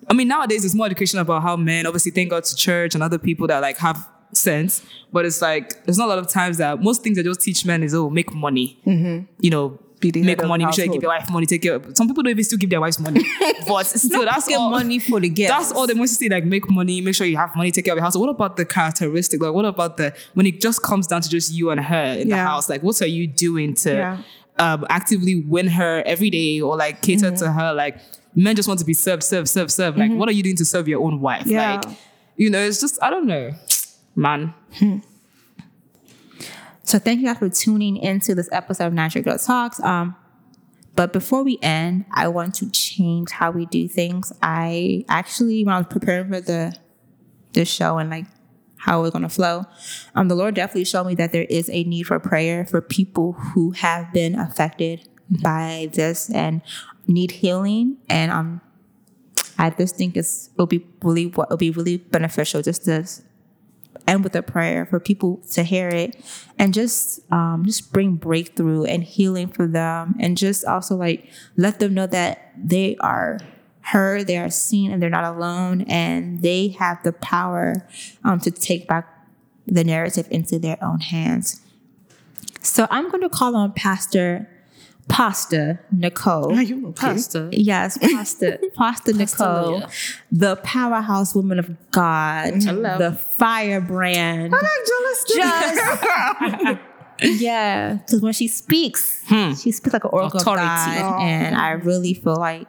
I mean, nowadays there's more education about how men obviously thank God to church and other people that like have sense. But it's like there's not a lot of times that most things that just teach men is oh make money, mm-hmm. you know, make money, make sure you give your wife money, take care. of Some people don't even still give their wives money, but still that's all. money for the gift. That's all they want to see, like make money, make sure you have money, take care of your house. What about the characteristic? Like, what about the when it just comes down to just you and her in the house? Like, what are you doing to Yeah. um, actively win her every day or like cater to Mm-hmm. her? Like, men just want to be served, served, served, served. Like, what are you doing to serve your own wife? Yeah. Like, you know, it's just I don't know, man. So thank you guys for tuning into this episode of Natural Girl Talks. Um, but before we end, I want to change how we do things. I actually, when I was preparing for the this show and like how we're gonna flow, um, the Lord definitely showed me that there is a need for prayer for people who have been affected by this and need healing. And um, I just think it's it'll be really what it'll be really beneficial just to end with a prayer for people to hear it and just um, just bring breakthrough and healing for them. And just also like let them know that they are heard they are seen and they're not alone and they have the power um, to take back the narrative into their own hands. So i'm going to call on pastor pasta nicole Are you okay? Pastor. Yes, Pasta, Pasta Nicole, the powerhouse woman of God, mm-hmm. Hello. the firebrand. I like jealous. Just, yeah, because when she speaks, hmm. she speaks like an oracle Authority. of God, oh. and I really feel like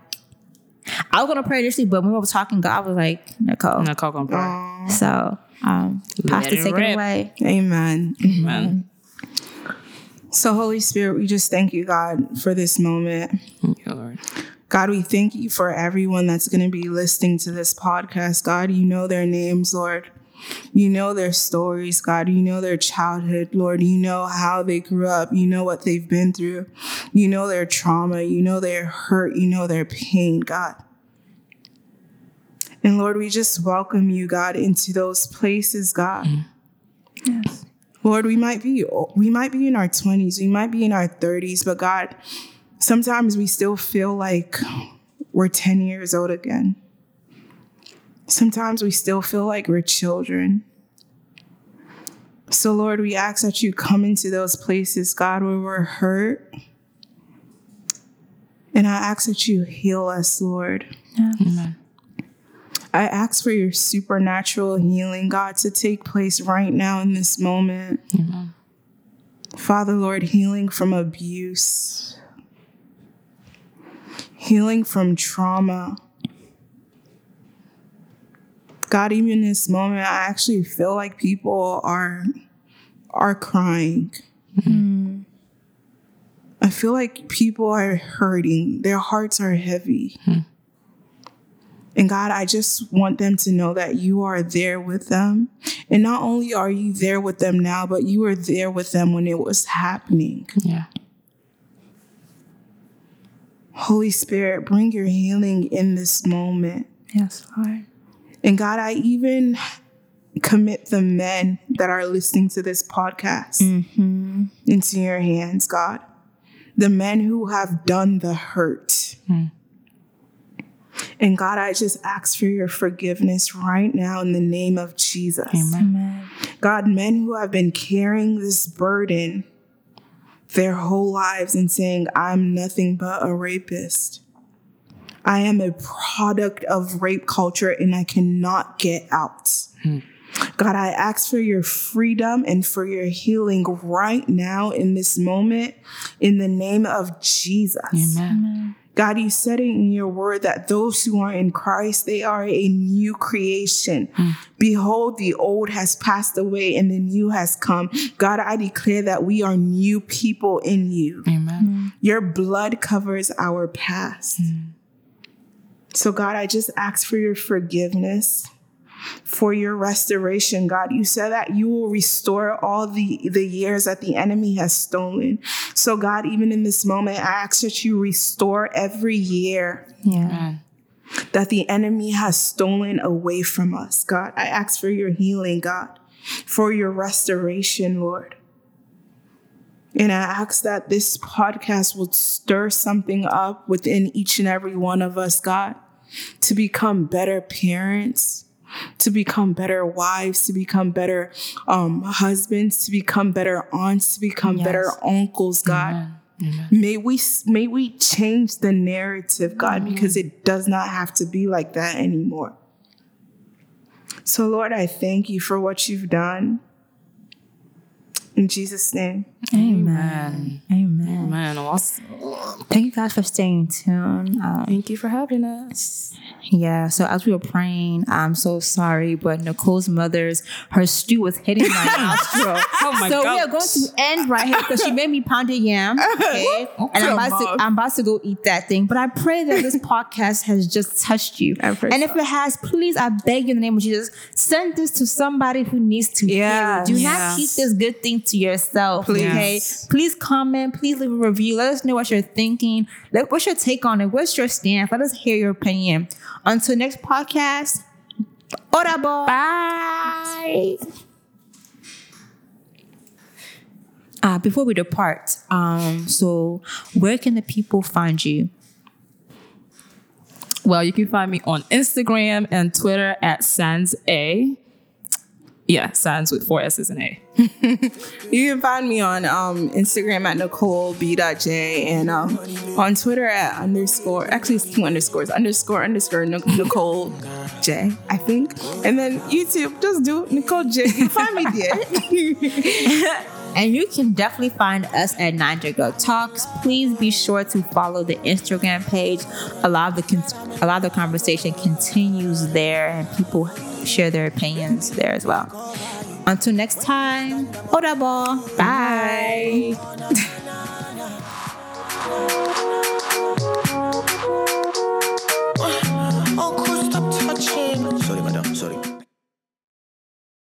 I was gonna pray initially, but when we were talking, God was like Nicole. No, cock on prayer. So, um, Pasta, it take it away. Amen. Mm-hmm. man. So, Holy Spirit, we just thank you, God, for this moment. Thank you, Lord. God, we thank you for everyone that's going to be listening to this podcast. God, you know their names, Lord. You know their stories, God. You know their childhood, Lord. You know how they grew up. You know what they've been through. You know their trauma. You know their hurt. You know their pain, God. And Lord, we just welcome you, God, into those places, God. Mm. Yes. Lord, we might be we might be in our 20s, we might be in our 30s, but God, sometimes we still feel like we're 10 years old again. Sometimes we still feel like we're children. So Lord, we ask that you come into those places, God, where we're hurt. And I ask that you heal us, Lord. I ask for your supernatural healing, God, to take place right now in this moment. Father, Lord, healing from abuse, healing from trauma. God, even in this moment, I actually feel like people are are crying. Hmm. I feel like people are hurting. Their hearts are heavy. Hmm. And God, I just want them to know that you are there with them. And not only are you there with them now, but you were there with them when it was happening. Yeah. Holy Spirit, bring your healing in this moment. Yes, Lord. And God, I even commit the men that are listening to this podcast mm-hmm. into your hands, God. The men who have done the hurt. Mm. And God, I just ask for your forgiveness right now in the name of Jesus. Amen. God, men who have been carrying this burden their whole lives and saying, I'm nothing but a rapist. I am a product of rape culture and I cannot get out. God, I ask for your freedom and for your healing right now in this moment in the name of Jesus. Amen. God, you said it in your word that those who are in Christ, they are a new creation. Hmm. Behold, the old has passed away and the new has come. God, I declare that we are new people in you. Amen. Hmm. Your blood covers our past. Hmm. So, God, I just ask for your forgiveness, for your restoration. God, you said that you will restore all the, the years that the enemy has stolen. So, God, even in this moment, I ask that you restore every year Yeah. That the enemy has stolen away from us. God, I ask for your healing, God, for your restoration, Lord. And I ask that this podcast will stir something up within each and every one of us, God, to become better parents, to become better wives, to become better um, husbands, to become better aunts, to become better uncles, God. May we may we change the narrative, God, because it does not have to be like that anymore. So, Lord, I thank you for what you've done. In Jesus' name. Amen. Amen. Man, awesome. Thank you guys for staying tuned. Um, Thank you for having us. yeah, so as we were praying, I'm so sorry, but Nicole's mother's her stew was hitting my nostril. Oh my God. so we are going to end right here because she made me pounded yam. Okay. and I'm about, to, I'm about to go eat that thing. But I pray that this podcast has just touched you. And so. if it has, please, I beg you in the name of Jesus, send this to somebody who needs to hear Yes. it. Do not keep this good thing to yourself. Please. Okay. Please comment. Please leave a review. Let us know what you're thinking. Let, what's your take on it? What's your stance? Let us hear your opinion. Until next podcast. Odabo. Bye. Uh, before we depart, um, so where can the people find you? Well, you can find me on Instagram and Twitter at Sans A. Yeah, Sans with four S's and A. You can find me on um, Instagram at Nicole B.J and um, on Twitter at underscore, actually it's two underscores, underscore, underscore Nicole J, I think. And then YouTube, just do Nicole J. You find me there. And you can definitely find us at Nine Girl Talks. Please be sure to follow the Instagram page. A lot of the con- a lot of the conversation continues there, and people share their opinions there as well. Until next time, Odabo. Bye. Oh, Uncle, stop touching. Sorry, madam, sorry.